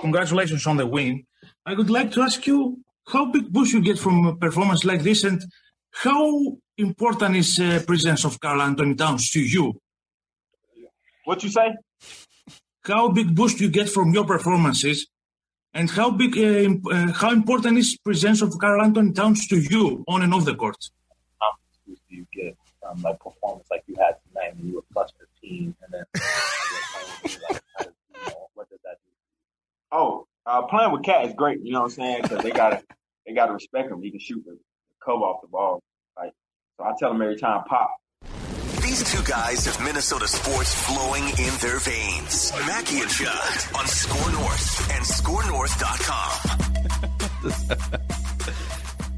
Congratulations on the win. I would like to ask you how big boost you get from a performance like this and how important is the presence of Karl Anthony Towns to you? What you say? How big boost you get from your performances and how big, uh, imp- uh, how important is presence of Karl Anthony Towns to you on and off the court? How much boost do you get from like performance like you had tonight when you were plus 15 and then like, how does, you know, what does that do? Oh, uh, playing with Cat is great. You know what I'm saying? Because they gotta they gotta respect him. He can shoot the cover off the ball. Like so, I tell him every time, pop. These two guys have Minnesota sports flowing in their veins. Mackey and Judd on SKOR North and SKORNorth.com.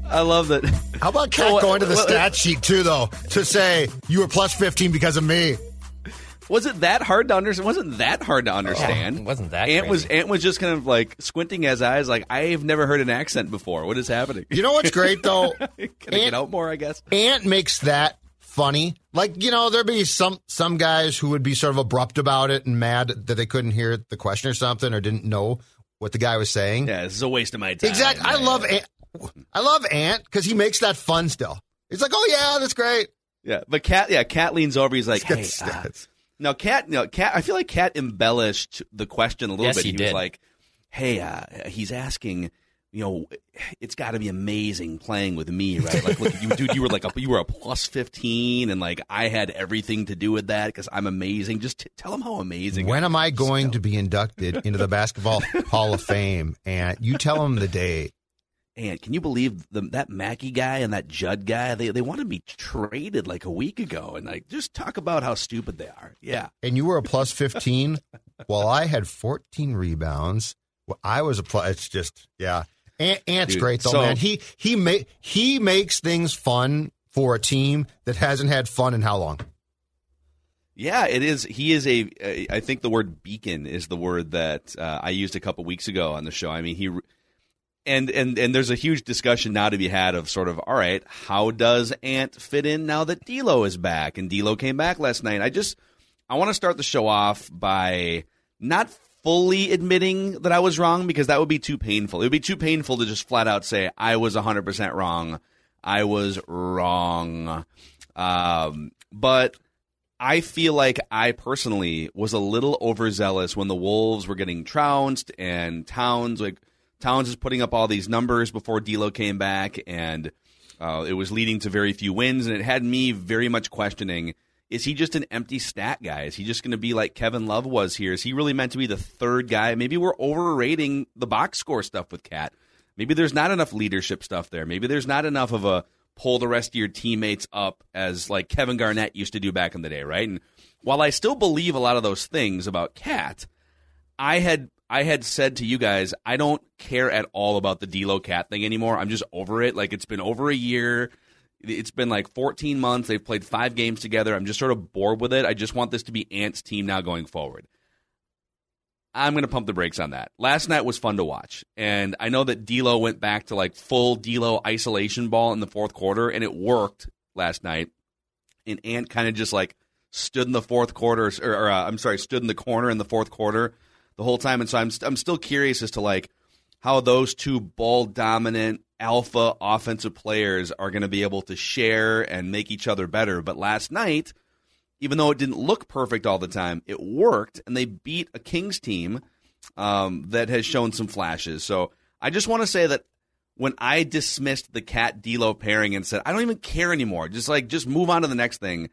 I love that. How about Cat Well, going to the well, stat sheet too, though, to say you were plus 15 because of me? Was it that hard to understand? Wasn't that hard to understand? it wasn't that Ant was crazy. Ant was just kind of like squinting his eyes, like I've never heard an accent before. What is happening? You know what's great though? Can I get out more? I guess. Ant makes that funny. Like, you know, there'd be some some guys who would be sort of abrupt about it and mad that they couldn't hear the question or something or didn't know what the guy was saying. Yeah, this is a waste of my time. Exactly. I love yeah. Ant. I love Ant because he makes that fun still. He's like, oh yeah, that's great. Yeah, but Cat, yeah, Cat leans over. He's like, Let's "Hey, uh, stats. no, Cat, no, Cat." I feel like Cat embellished the question a little Yes, bit. he was did. like, "Hey, uh, he's asking, you know, it's got to be amazing playing with me, right? Like, look, you, dude, you were like a, you were a plus fifteen, and like I had everything to do with that because I'm amazing. Just t- tell him how amazing. When am I going to be inducted into the Basketball Hall of Fame? And you tell him the date. And can you believe the, that Mackey guy and that Judd guy? They they wanted me traded like a week ago, and like just talk about how stupid they are. Yeah, and you were a plus 15 while I had 14 rebounds. Well, I was a plus. It's just, yeah. Ant, Ant's Dude, great, though, so- man. He, he, ma- he makes things fun for a team that hasn't had fun in how long? Yeah, it is. He is a. a- I think the word beacon is the word that uh, I used a couple weeks ago on the show. I mean, he and and and there's a huge discussion now to be had of sort of all right, how does Ant fit in now that D'Lo is back and D'Lo came back last night? I just I want to start the show off by not fully admitting that I was wrong because that would be too painful. It would be too painful to just flat out say I was 100% wrong. I was wrong. Um, but I feel like I personally was a little overzealous when the Wolves were getting trounced and Towns like Towns is putting up all these numbers before D'Lo came back, and uh, it was leading to very few wins, and it had me very much questioning: Is he just an empty stat guy? Is he just going to be like Kevin Love was here? Is he really meant to be the third guy? Maybe we're overrating the box score stuff with Cat. Maybe there's not enough leadership stuff there. Maybe there's not enough of a pull the rest of your teammates up as like Kevin Garnett used to do back in the day, right? And while I still believe a lot of those things about Cat, I had I had said to you guys, I don't care at all about the D'Lo Cat thing anymore. I'm just over it. Like it's been over a year. It's been like 14 months. They've played five games together. I'm just sort of bored with it. I just want this to be Ant's team now going forward. I'm going to pump the brakes on that. Last night was fun to watch, and I know that D'Lo went back to like full D'Lo isolation ball in the fourth quarter, and it worked last night. And Ant kind of just like stood in the fourth quarter, or, or uh, I'm sorry, stood in the corner in the fourth quarter the whole time. And so I'm I'm still curious as to like how those two ball dominant alpha offensive players are going to be able to share and make each other better. But last night, even though it didn't look perfect all the time, it worked, and they beat a Kings team um, that has shown some flashes. So I just want to say that when I dismissed the Cat D'Lo pairing and said I don't even care anymore, just like just move on to the next thing.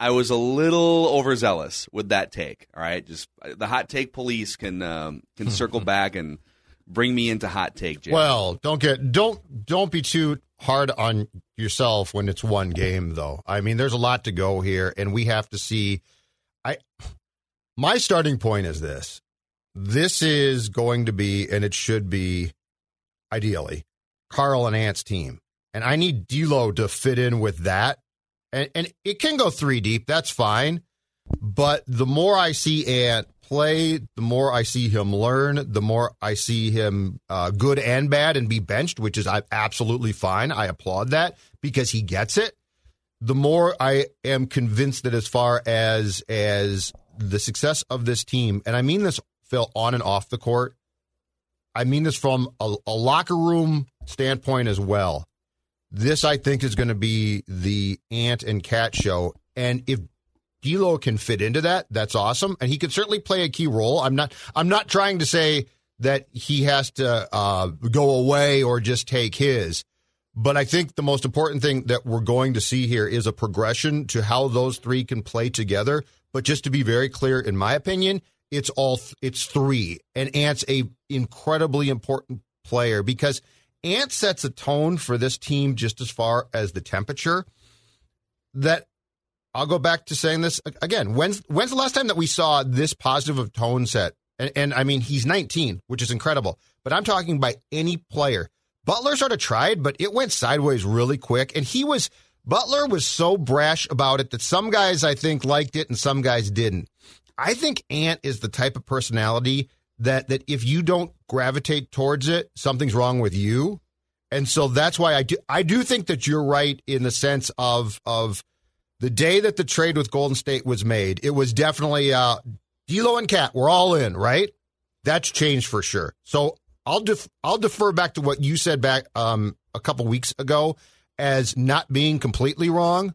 I was a little overzealous with that take. All right, just the hot take police can um, can circle back and bring me into hot take. Well, don't get don't don't be too hard on yourself when it's one game, though. I mean, there's a lot to go here, and we have to see. I my starting point is this: this is going to be, and it should be, ideally, Karl and Ant's team, and I need D'Lo to fit in with that, and and it can go three deep. That's fine, but the more I see Ant play, the more I see him learn, the more I see him uh, good and bad and be benched, which is absolutely fine. I applaud that because he gets it. The more I am convinced that as far as as the success of this team, and I mean this, Phil, on and off the court, I mean this from a, a locker room standpoint as well. This, I think, is going to be the Ant and Cat show. And if D'Lo can fit into that. That's awesome, and he can certainly play a key role. I'm not. I'm not trying to say that he has to uh, go away or just take his. But I think the most important thing that we're going to see here is a progression to how those three can play together. But just to be very clear, in my opinion, it's all it's three, and Ant's a incredibly important player because Ant sets a tone for this team just as far as the temperature that I'll go back to saying this again. When's when's the last time that we saw this positive of tone set? And, and, I mean, he's 19, which is incredible. But I'm talking by any player. Butler sort of tried, but it went sideways really quick. And he was Butler was so brash about it that some guys I think liked it and some guys didn't. I think Ant is the type of personality that that if you don't gravitate towards it, something's wrong with you. And so that's why I do I do think that you're right in the sense of of the day that the trade with Golden State was made, it was definitely uh, D'Lo and Cat. We're all in, right? That's changed for sure. So I'll def- I'll defer back to what you said back um, a couple weeks ago as not being completely wrong,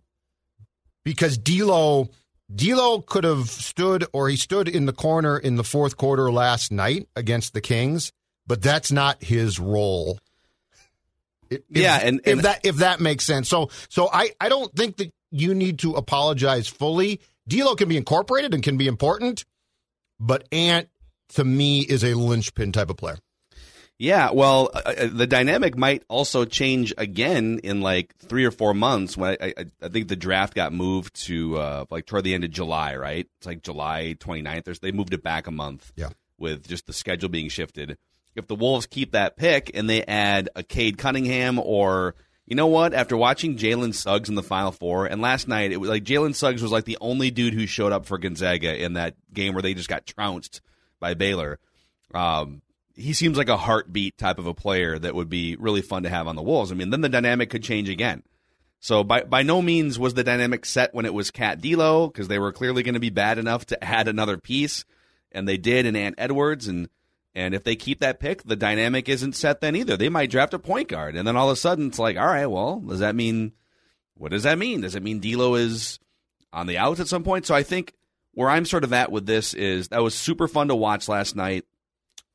because D'Lo D'Lo could have stood or he stood in the corner in the fourth quarter last night against the Kings, but that's not his role. If, yeah, and, and if that if that makes sense. So so I I don't think that you need to apologize fully. D'Lo can be incorporated and can be important, but Ant to me is a linchpin type of player. Yeah, well, uh, uh, the dynamic might also change again in like three or four months. When I, I, I think the draft got moved to uh, like toward the end of July, right? It's like July 29th. Or, they moved it back a month. Yeah, with just the schedule being shifted. If the Wolves keep that pick and they add a Cade Cunningham or you know what? After watching Jalen Suggs in the Final Four, and last night it was like Jalen Suggs was like the only dude who showed up for Gonzaga in that game where they just got trounced by Baylor. Um, he seems like a heartbeat type of a player that would be really fun to have on the Wolves. I mean, then the dynamic could change again. So by by no means was the dynamic set when it was Cat D'Lo because they were clearly going to be bad enough to add another piece, and they did in Ant Edwards and and if they keep that pick, the dynamic isn't set then either. They might draft a point guard, and then all of a sudden it's like, all right, well, does that mean? What does that mean? Does it mean D'Lo is on the outs at some point? So I think where I'm sort of at with this is that was super fun to watch last night.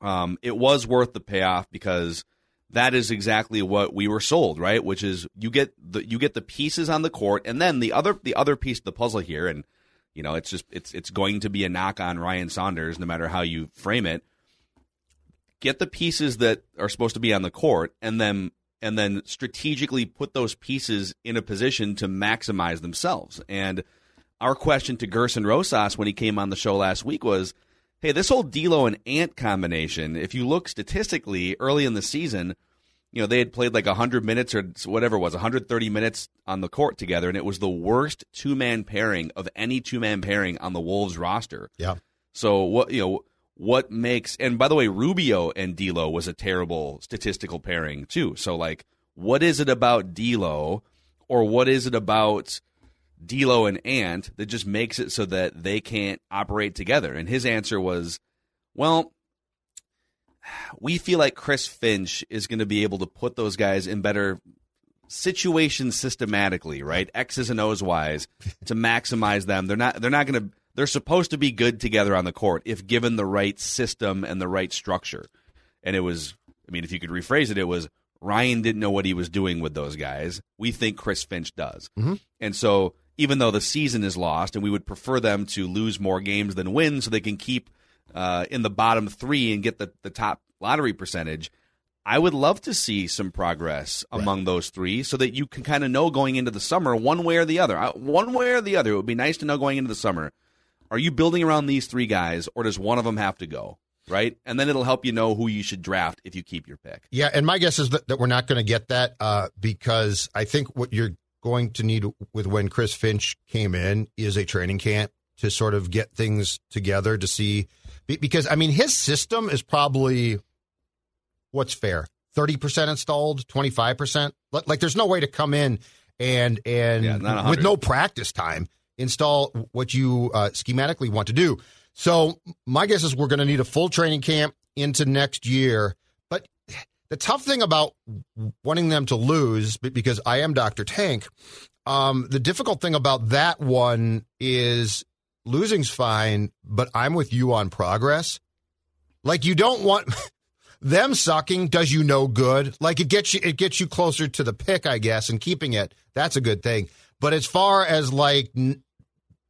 Um, it was worth the payoff because that is exactly what we were sold, right? Which is you get the you get the pieces on the court, and then the other the other piece of the puzzle here, and you know, it's just it's it's going to be a knock on Ryan Saunders, no matter how you frame it get the pieces that are supposed to be on the court and then and then strategically put those pieces in a position to maximize themselves. And our question to Gerson Rosas when he came on the show last week was, hey, this whole D'Lo and Ant combination, if you look statistically early in the season, you know, they had played like 100 minutes or whatever it was, 130 minutes on the court together, and it was the worst two man pairing of any two man pairing on the Wolves roster. Yeah. So what you know, what makes and by the way, Rubio and D'Lo was a terrible statistical pairing too. So like, what is it about D'Lo, or what is it about D'Lo and Ant that just makes it so that they can't operate together? And his answer was, well. We feel like Chris Finch is going to be able to put those guys in better situations systematically, right? X's and O's wise to maximize them. They're not. They're not going to they're supposed to be good together on the court if given the right system and the right structure. And it was, I mean, if you could rephrase it, it was Ryan didn't know what he was doing with those guys. We think Chris Finch does. Mm-hmm. And so even though the season is lost and we would prefer them to lose more games than win so they can keep uh, in the bottom three and get the, the top lottery percentage, I would love to see some progress among those three so that you can kind of know going into the summer one way or the other. Uh, One way or the other. It would be nice to know going into the summer. Are you building around these three guys or does one of them have to go? Right? And then it'll help you know who you should draft if you keep your pick. Yeah, and my guess is that, that we're not going to get that uh, because I think what you're going to need with when Chris Finch came in is a training camp to sort of get things together to see because I mean his system is probably what's fair 30% installed 25% like, there's no way to come in and and Yeah, with no practice time install what you uh, schematically want to do. So my guess is we're going to need a full training camp into next year the tough thing about wanting them to lose be- because I am Dr. Tank um, the difficult thing about that one is losing's fine but I'm with you on progress like you don't want them sucking does you no good. Like it gets you it gets you closer to the pick, I guess, and keeping it. That's a good thing. But as far as like n-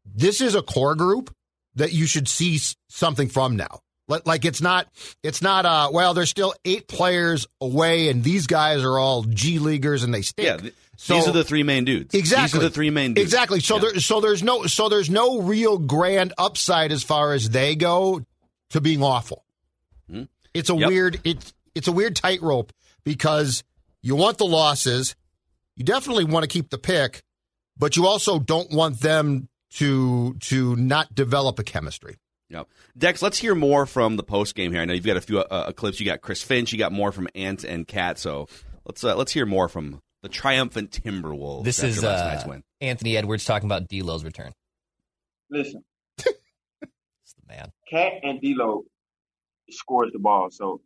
this is a core group that you should see something from now. Like it's not it's not uh well there's still eight players away and these guys are all G leaguers and they stink. Yeah, th- So- these are the three main dudes. Exactly. These are the three main dudes. Exactly. So Yeah. there, so there's no, so there's no real grand upside as far as they go to being awful. Hmm. It's a Yep. weird, it's it's a weird tightrope because you want the losses, you definitely want to keep the pick, but you also don't want them to to not develop a chemistry. Yep. Dex, let's hear more from the post game here. I know you've got a few uh, uh, clips. You got Chris Finch. You got more from Ant and Cat. So let's uh, let's hear more from the triumphant Timberwolves. This is uh, win. Anthony Edwards talking about D'Lo's return. Listen, It's the man. Cat and D'Lo scores the ball. So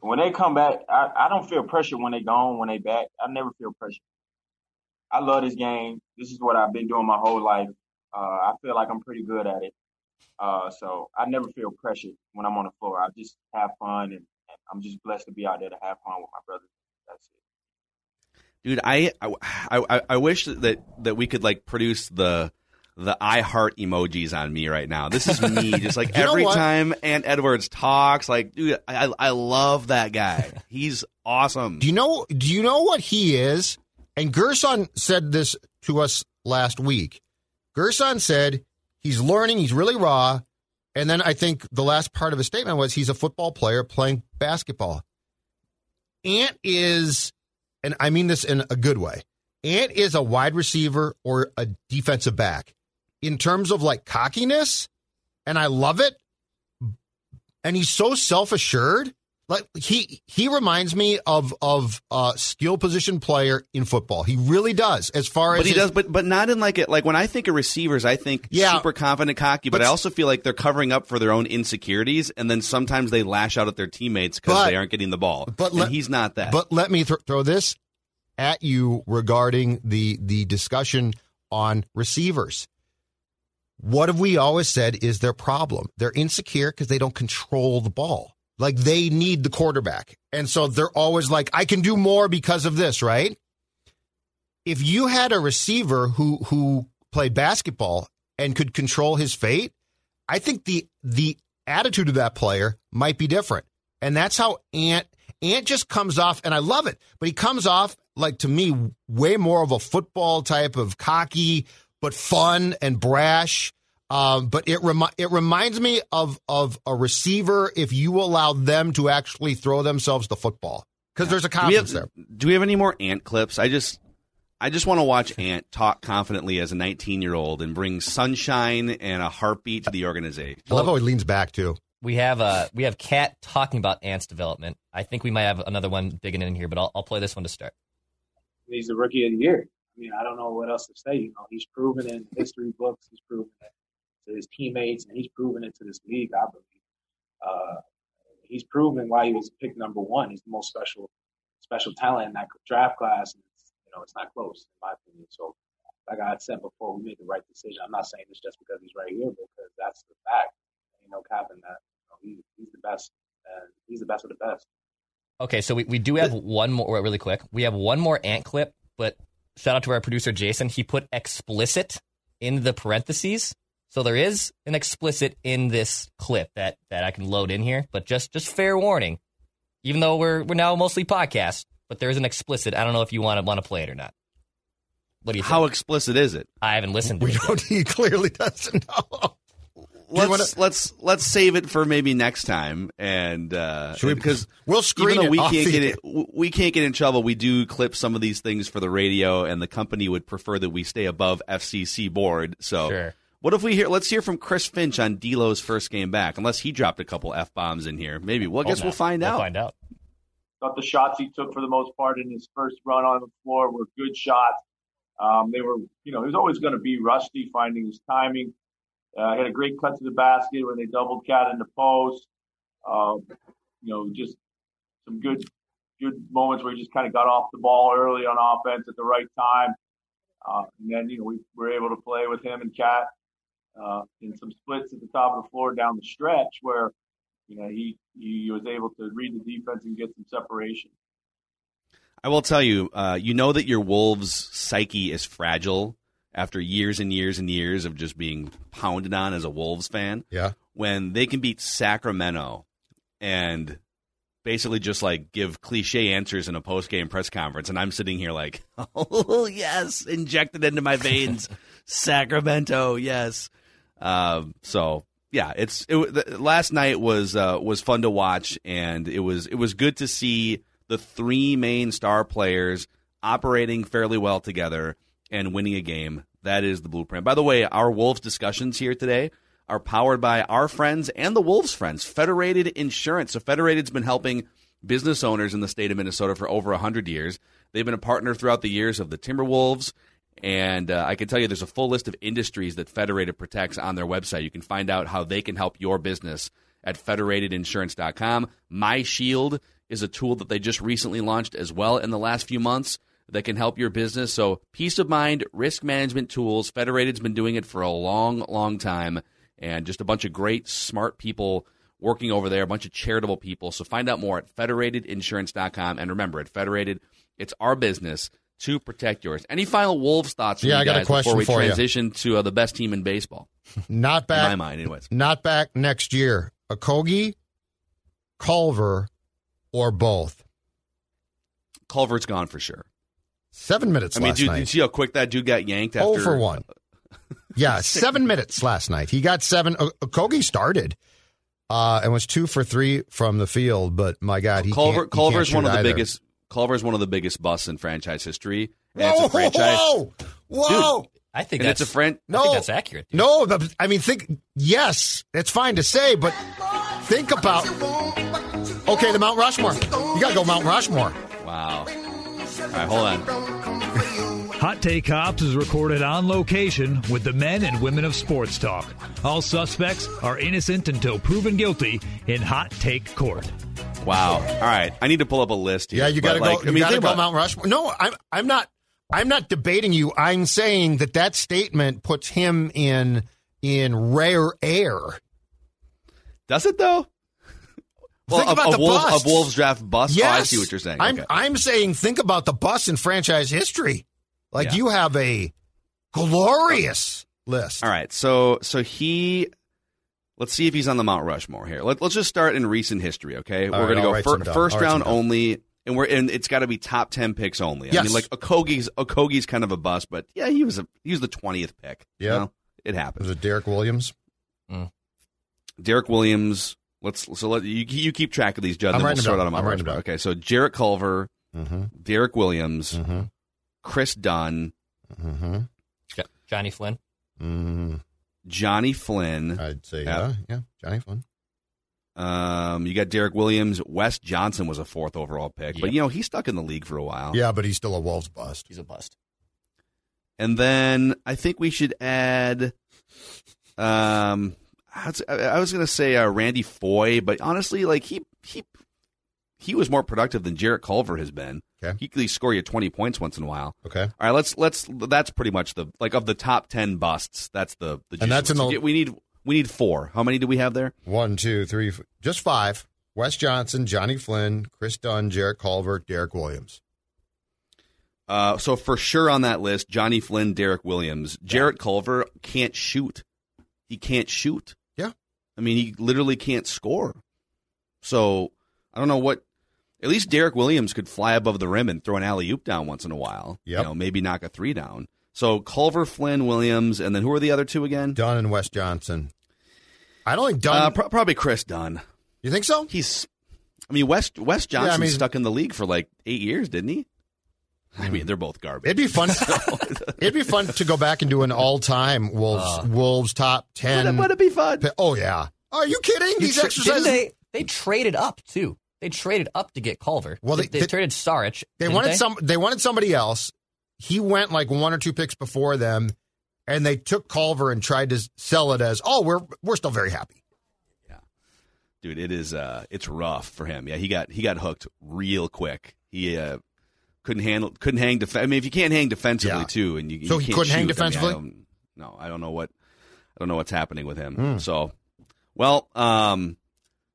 when they come back, I, I don't feel pressure when they gone. When they back, I never feel pressure. I love this game. This is what I've been doing my whole life. Uh, I feel like I'm pretty good at it. Uh, so I never feel pressured when I'm on the floor. I just have fun, and, and I'm just blessed to be out there to have fun with my brothers. That's it. dude I, I i i wish that that we could like produce the the i heart emojis on me right now this is me just like every time Ant edwards talks like dude i i love that guy he's awesome Do you know? Do you know what he is? And Gerson said this to us last week. Gerson said he's learning. He's really raw. And then I think the last part of his statement was he's a football player playing basketball. Ant is, and I mean this in a good way. Ant is a wide receiver or a defensive back in terms of like cockiness, and I love it. And he's so self assured like he he reminds me of of a skill position player in football. He really does. As far as but he his- does, but but not in like it. Like when I think of receivers, I think Yeah. super confident, cocky. But, But- I also feel like they're covering up for their own insecurities, and then sometimes they lash out at their teammates because they aren't getting the ball. but and let- he's not that. But let me th- throw this at you regarding the the discussion on receivers. What have we always said is their problem? They're insecure because they don't control the ball. Like they need the quarterback. And so they're always like, I can do more because of this, right? If you had a receiver who who played basketball and could control his fate, I think the the attitude of that player might be different. And that's how Ant Ant just comes off, and I love it, but he comes off like to me way more of a football type of cocky, but fun and brash. Um, but it remi- it reminds me of of a receiver if you allow them to actually throw themselves the football because there's a do have, confidence there. do we have any more Ant clips? I just I just want to watch Ant talk confidently as a 19 year old and bring sunshine and a heartbeat to the organization. I love how he leans back too. We have uh we have Kat talking about Ant's development. I think we might have another one digging in here, but I'll, I'll play this one to start. he's the rookie of the year. I mean, I don't know what else to say. You know, he's proven in history books. He's proven it to his teammates, and he's proven it to this league. I believe. Uh, he's proven why he was picked number one. He's the most special, special talent in that draft class. And it's, you know, it's not close in my opinion. So like I said before, we made the right decision. I'm not saying this just because he's right here, because that's the fact. You know, capping that you know, he, he's the best, and he's the best of the best. Okay, so we, we do have one more really quick. We have one more ant clip, but shout out to our producer Jason. He put explicit in the parentheses. So there is an explicit in this clip that, that I can load in here, but just just fair warning. Even though we're we're now mostly podcast, but there is an explicit. I don't know if you want to want to play it or not. What do you think? How explicit is it? I haven't listened to We it. don't. He clearly doesn't know. Let's wanna- let's let's save it for maybe next time, and uh, Should we- because we'll screen even though it we off can't the get it, we can't get in trouble. We do clip some of these things for the radio, and the company would prefer that we stay above FCC board. So, Sure. What if we hear? Let's hear from Chris Finch on D'Lo's first game back. Unless he dropped a couple f bombs in here, maybe. Well, I guess Hope we'll find We'll out. find out. thought the shots he took for the most part in his first run on the floor were good shots. Um, they were, you know, he was always going to be rusty finding his timing. Uh, had a great cut to the basket when they doubled cat in the post. Um, you know, just some good, good moments where he just kind of got off the ball early on offense at the right time. Uh, and then, you know, we were able to play with him and Cat uh, in some splits at the top of the floor down the stretch where, you know, he, he was able to read the defense and get some separation. I will tell you, uh, you know that your Wolves' psyche is fragile after years and years and years of just being pounded on as a Wolves fan. Yeah. When they can beat Sacramento and basically just like give cliche answers in a post game press conference, and I'm sitting here like, oh yes, injected into my veins, Sacramento, yes. Um, so yeah, it's it, the, last night was uh, was fun to watch, and it was it was good to see the three main star players operating fairly well together and winning a game. That is the blueprint. By the way, our Wolves discussions here today are powered by our friends and the Wolves' friends, Federated Insurance. So Federated's been helping business owners in the state of Minnesota for over 100 years. They've been a partner throughout the years of the Timberwolves. And uh, I can tell you there's a full list of industries that Federated protects on their website. You can find out how they can help your business at federatedinsurance.com. My Shield is a tool that they just recently launched as well in the last few months that can help your business. So, peace of mind, risk management tools. Federated's been doing it for a long, long time, and just a bunch of great, smart people working over there, a bunch of charitable people. So, find out more at federatedinsurance.com. And remember, at Federated, it's our business to protect yours. Any final Wolves thoughts? Yeah, you I got a question before we for you. transition to uh, the best team in baseball. Not back. In my mind, anyways. Not back next year. Okogie, Culver, or both. Culver's gone for sure. Seven minutes I mean, last dude, night. did you see how quick that dude got yanked after? Oh for one. Yeah, seven minutes last night. He got seven. Okogie started uh, and was two for three from the field, but my God, he Culver, he Culver's one of the either. biggest. Culver's one of the biggest busts in franchise history. And Whoa, it's a franchise. whoa, whoa! I think And that's a friend. I think No. that's accurate. No, the, I mean, think. Yes, it's fine to say, but think about. Okay, the Mount Rushmore. You got to go Mount Rushmore. Wow. All right, hold on. Hot Take Cops is recorded on location with the men and women of sports talk. All suspects are innocent until proven guilty in Hot Take Court. Wow. All right. I need to pull up a list here. Yeah, you got to go. like, you I mean, got to think go about- Mount Rushmore. No, I'm. I'm not. I'm not debating you. I'm saying that that statement puts him in in rare air. Does it though? Well, Think a, about the Wolves, Wolves draft bust. Yes, Oh, I see what you're saying. I'm okay. I'm saying think about the bust in franchise history. Like Yeah. you have a glorious list. All right. So so he. Let's see if he's on the Mount Rushmore here. Let, let's just start in recent history. Okay, All we're right, gonna go fir- first I'll round only, and we're and it's got to be top ten picks only. I Yes. mean, like Okogie's Okogie's kind of a bust, but yeah, he was a he was the twentieth pick. you Yeah. know? it happens. Was it Derrick Williams? Derrick Williams. Let's so let you you keep track of these, Judd. I'm then we'll writing out down. on I'm my writing them Rushmore. Okay, so Jarrett Culver, Mm-hmm. Derrick Williams, Mm-hmm. Kris Dunn, Mm-hmm. Johnny Flynn. Johnny Flynn. I'd say Yeah. yeah, yeah. Johnny Flynn. Um, you got Derrick Williams. Wes Johnson was a fourth overall pick, but you know he stuck in the league for a while. Yeah, but he's still a Wolves bust. He's a bust. And then I think we should add. Um, I was, I was going to say uh, Randy Foye, but honestly, like he he he was more productive than Jarrett Culver has been. Okay. He could at least score you 20 points once in a while. Okay. All right, let's let's that's pretty much the like of the top 10 busts. That's the the And that's in the- we need we need 4. How many do we have there? One, two, three, just five. Wes Johnson, Johnny Flynn, Kris Dunn, Jarrett Culver, Derrick Williams. Uh, so for sure on that list, Johnny Flynn, Derrick Williams, Jarrett Culver can't shoot. He can't shoot. Yeah. I mean, he literally can't score. So I don't know what. At least Derrick Williams could fly above the rim and throw an alley oop down once in a while. Yep. You know, maybe knock a three down. So Culver, Flynn, Williams, and then who are the other two again? Dunn and Wes Johnson. I don't think Dunn. Uh, pro- probably Kris Dunn. you think so? He's. I mean, West West I Johnson mean- stuck in the league for like eight years, didn't he? I mean, they're both garbage. It'd be fun. it'd be fun to go back and do an all-time Wolves Wolves top ten. Would it, would it be fun? Oh yeah. Are you kidding? You These tra- exercises. they they traded up too. They traded up to get Culver. Well, they, they- they, they- traded Saric. They didn't wanted they? some. They wanted somebody else. He went like one or two picks before them, and they took Culver and tried to sell it as, "Oh, we're we're still very happy." Yeah, dude it is uh it's rough for him yeah he got he got hooked real quick he uh couldn't handle couldn't hang def- i mean if you can't hang defensively Yeah. too and you, So you he can't couldn't hang shoot, I mean, I defensively? no i don't know what i don't know what's happening with him Hmm. so well um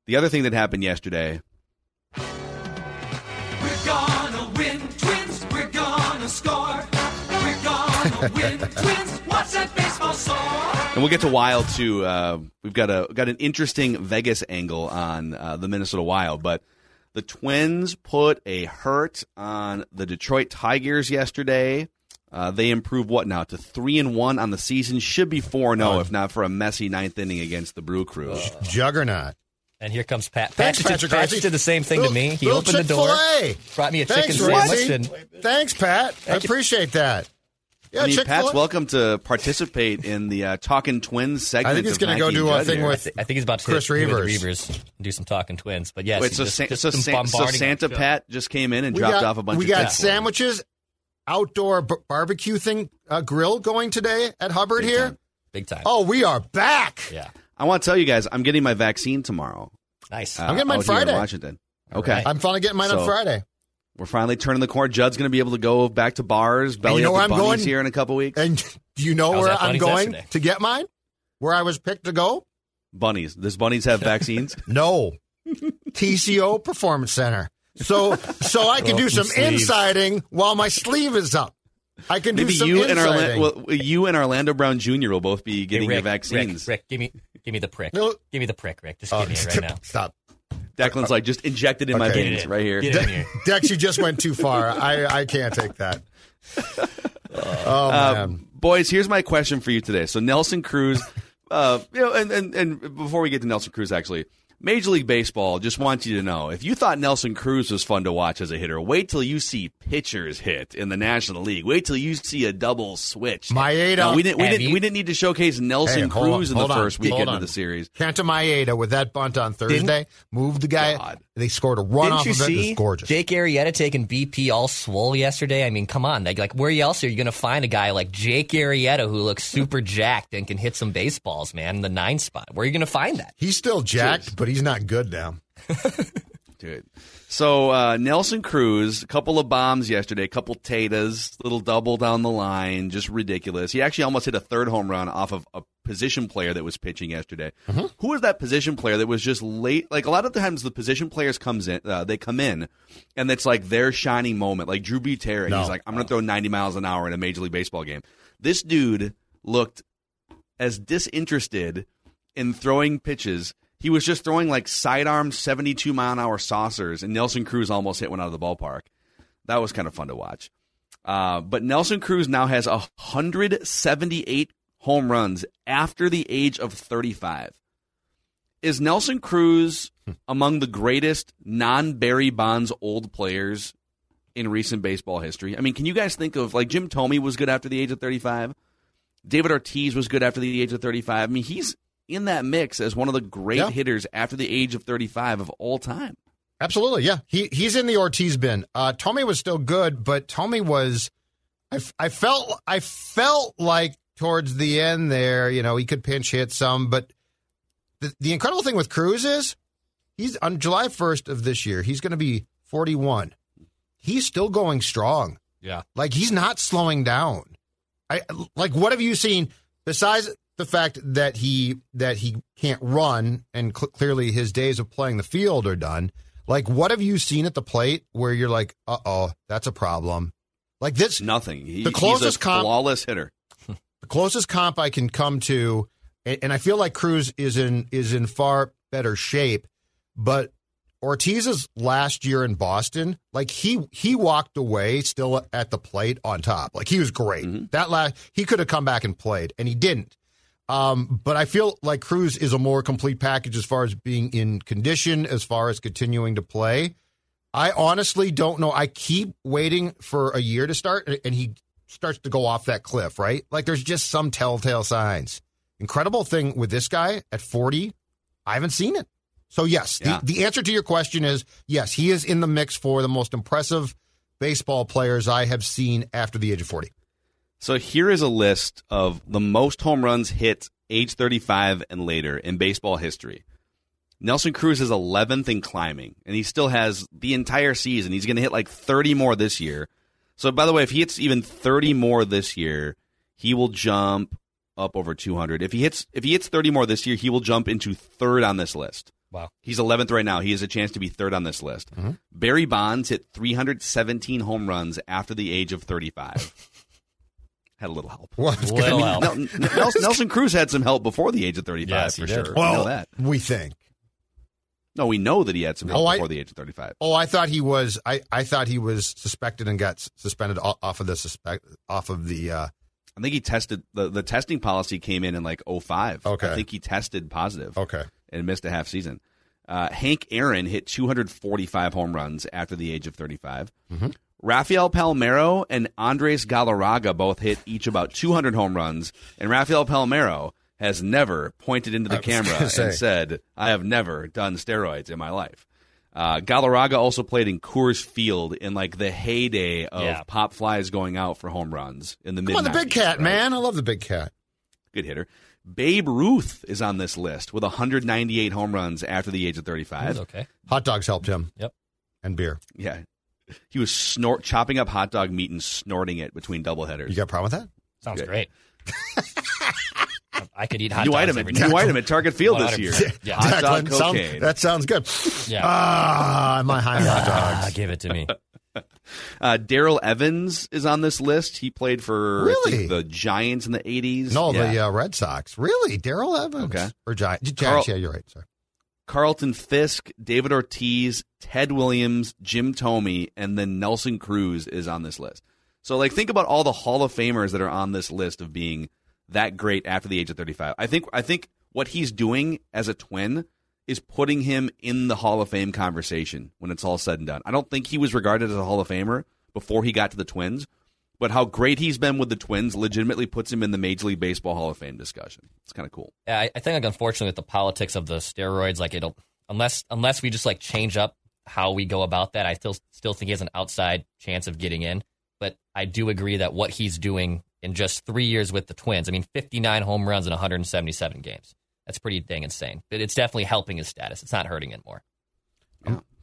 the other thing that happened yesterday and we'll get to wild too uh we've got a got an interesting vegas angle on uh, the minnesota wild but the twins put a hurt on the detroit tigers yesterday uh, they improved what now to three and one on the season. Should be four and zero if not for a messy ninth inning against the Brew Crew. Juggernaut. And here comes Pat. Pat, Thanks, just, Patrick Pat did the same thing to me. He Little opened the door, Chick-fil-A. brought me a Thanks, chicken sandwich, and Thanks, Pat. I Thank you. appreciate that. Yeah, I mean, Chick-fil-A. Pat's welcome to participate in the uh, Talking Twins segment. I think he's gonna go do a thing here. with I think he's about to Chris hit, hit with Reavers. Reavers and do some talking twins. But yes, Wait, so, just, Sa- just so, some Sa- so Santa. Pat just came in and we dropped got, off a bunch we of got tips sandwiches, outdoor b- barbecue thing, uh, grill going today at Hubbard Big here. time. Big time. Oh, we are back. yeah, I want to tell you guys, I'm getting my vaccine tomorrow. nice. Uh, I'm getting mine out here in Friday. Washington. All Okay, right. I'm finally getting mine on Friday. We're finally turning the corner. Judd's going to be able to go back to bars, belly you know up where the I'm bunnies going? here in a couple weeks. And do you know where I'm going yesterday. to get mine? Where I was picked to go? bunnies. Does bunnies have vaccines? No. TCO Performance Center. So so I can oh, do some sleeves. insiding while my sleeve is up. I can Maybe do some you and insiding. Orlando, well, you and Orlando Brown Jr. will both be Hey, getting Rick, your vaccines. Rick, Rick, give me, give me the prick. No. Give me the prick, Rick. Just Oh, give me it right now. Stop. Declan's like just injected in my veins in. right here. Get it here. Dex, you just went too far. I, I can't take that. Oh Uh, man. boys, here's my question for you today. So Nelson Cruz, uh, you know, and, and and before we get to Nelson Cruz, actually, Major League Baseball just wants you to know if you thought Nelson Cruz was fun to watch as a hitter, wait till you see pitchers hit in the National League. Wait till you see a double switch. Maeda. No, we didn't. We didn't. you- We didn't need to showcase Nelson Hey, hold on, Cruz in the hold on, first hold weekend on. of the series. Kenta Maeda with that bunt on Thursday moved the guy. God. They scored a run Didn't off you of it. It was gorgeous. Jake Arrieta taking BP all swole yesterday? I mean, come on. Like, like where else are you going to find a guy like Jake Arrieta who looks super jacked and can hit some baseballs, man, in the nine spot? Where are you going to find that? He's still jacked, but he's not good now. Dude. So uh, Nelson Cruz, a couple of bombs yesterday, a couple tatas, little double down the line, just ridiculous. He actually almost hit a third home run off of a position player that was pitching yesterday. Who was that position player that was just late? Like a lot of times, the position players comes in, uh, they come in, and it's like their shining moment. Like Drew Butera, No. he's like, I'm going to throw 90 miles an hour in a major league baseball game. This dude looked as disinterested in throwing pitches. He was just throwing like sidearm 72 mile an hour saucers, and Nelson Cruz almost hit one out of the ballpark. That was kind of fun to watch. Uh, but Nelson Cruz now has 178 home runs after the age of 35. Is Nelson Cruz among the greatest non Barry Bonds old players in recent baseball history? I mean, can you guys think of like Jim Thome was good after the age of 35? David Ortiz was good after the age of 35. I mean, he's in that mix as one of the great Yeah. hitters after the age of 35 of all time. Absolutely, yeah. He he's in the Ortiz bin. Uh, Thome was still good, but Thome was. I, f- I felt I felt like towards the end there, you know, he could pinch hit some, but the the incredible thing with Cruz is He's on July 1st of this year. He's going to be 41. He's still going strong. Yeah. Like he's not slowing down. I like what have you seen besides the fact that he that he can't run and cl- clearly his days of playing the field are done. Like what have you seen at the plate where you're like, "Uh-oh, that's a problem." Like this Nothing. He, The closest he's a comp- flawless hitter. the closest comp I can come to, and, and I feel like Cruz is in is in far better shape, but Ortiz's last year in Boston, like he he walked away still at the plate on top. Like he was great. Mm-hmm. That last he could have come back and played, and he didn't. Um, but I feel like Cruz is a more complete package as far as being in condition, as far as continuing to play. I honestly don't know. I keep waiting for a year to start, and he starts to go off that cliff, right? Like there's just some telltale signs. Incredible thing with this guy at 40, I haven't seen it. So, yes, Yeah. the, the answer to your question is yes, he is in the mix for the most impressive baseball players I have seen after the age of 40. So here is a list of the most home runs hit age 35 and later in baseball history. Nelson Cruz is 11th in climbing, and he still has the entire season. He's going to hit like 30 more this year. So, by the way, if he hits even 30 more this year, he will jump up over 200. If he hits if he hits 30 more this year, he will jump into third on this list. Wow. He's 11th right now. He has a chance to be third on this list. Mm-hmm. Barry Bonds hit 317 home runs after the age of 35. had a little help. What? Little help. Nelson, Nelson Cruz had some help before the age of 35 Yes, he for did. sure. Well, we know that. we think. No, we know that he had some help Oh, I- before the age of 35. Oh, I thought he was. I, I thought he was suspected and got suspended off of the suspect off of the. Uh, I think he tested the, the testing policy came in in like 05. Okay. I think he tested positive. okay. and missed a half season. Uh, Hank Aaron hit 245 home runs after the age of 35. Mm-hmm. Rafael Palmeiro and Andres Galarraga both hit each about 200 home runs, and Rafael Palmeiro has never pointed into the camera say. and said, "I have never done steroids in my life." Uh, Galarraga also played in Coors Field in like the heyday of Yeah. pop flies going out for home runs in the mid. Come on, the big cat, man. I love the big cat. good hitter. Babe Ruth is on this list with 198 home runs after the age of 35. That's okay. Hot dogs helped him. Yep. And beer. Yeah. He was snort chopping up hot dog meat and snorting it between doubleheaders. You got a problem with that? Sounds Good. great. I could eat hot new dogs item, every at, day. new item at Target Field this 100%. year. Yeah. Hot dog Declan, sound- that sounds good. Yeah. Ah, my high hot Ah, dogs. give it to me. Uh, Darrell Evans is on this list. He played for Really? think, the Giants in the 80s. No, Yeah. the uh, Red Sox. Really? Darrell Evans? Okay. Or Giants. Giants, Carl- yeah, you're right. Sorry. Carlton Fisk, David Ortiz, Ted Williams, Jim Thome, and then Nelson Cruz is on this list. So, like, think about all the Hall of Famers that are on this list of being that great after the age of 35. I think, I think what he's doing as a twin is putting him in the Hall of Fame conversation when it's all said and done. I don't think he was regarded as a Hall of Famer before he got to the Twins, but how great he's been with the Twins legitimately puts him in the Major League Baseball Hall of Fame discussion. It's kind of cool. Yeah, I, I think like unfortunately with the politics of the steroids, like it'll unless unless we just like change up how we go about that, I still still think he has an outside chance of getting in. But I do agree that what he's doing in just three years with the Twins, I mean, 59 home runs in 177 games. That's pretty dang insane. But it's definitely helping his status. It's not hurting it more.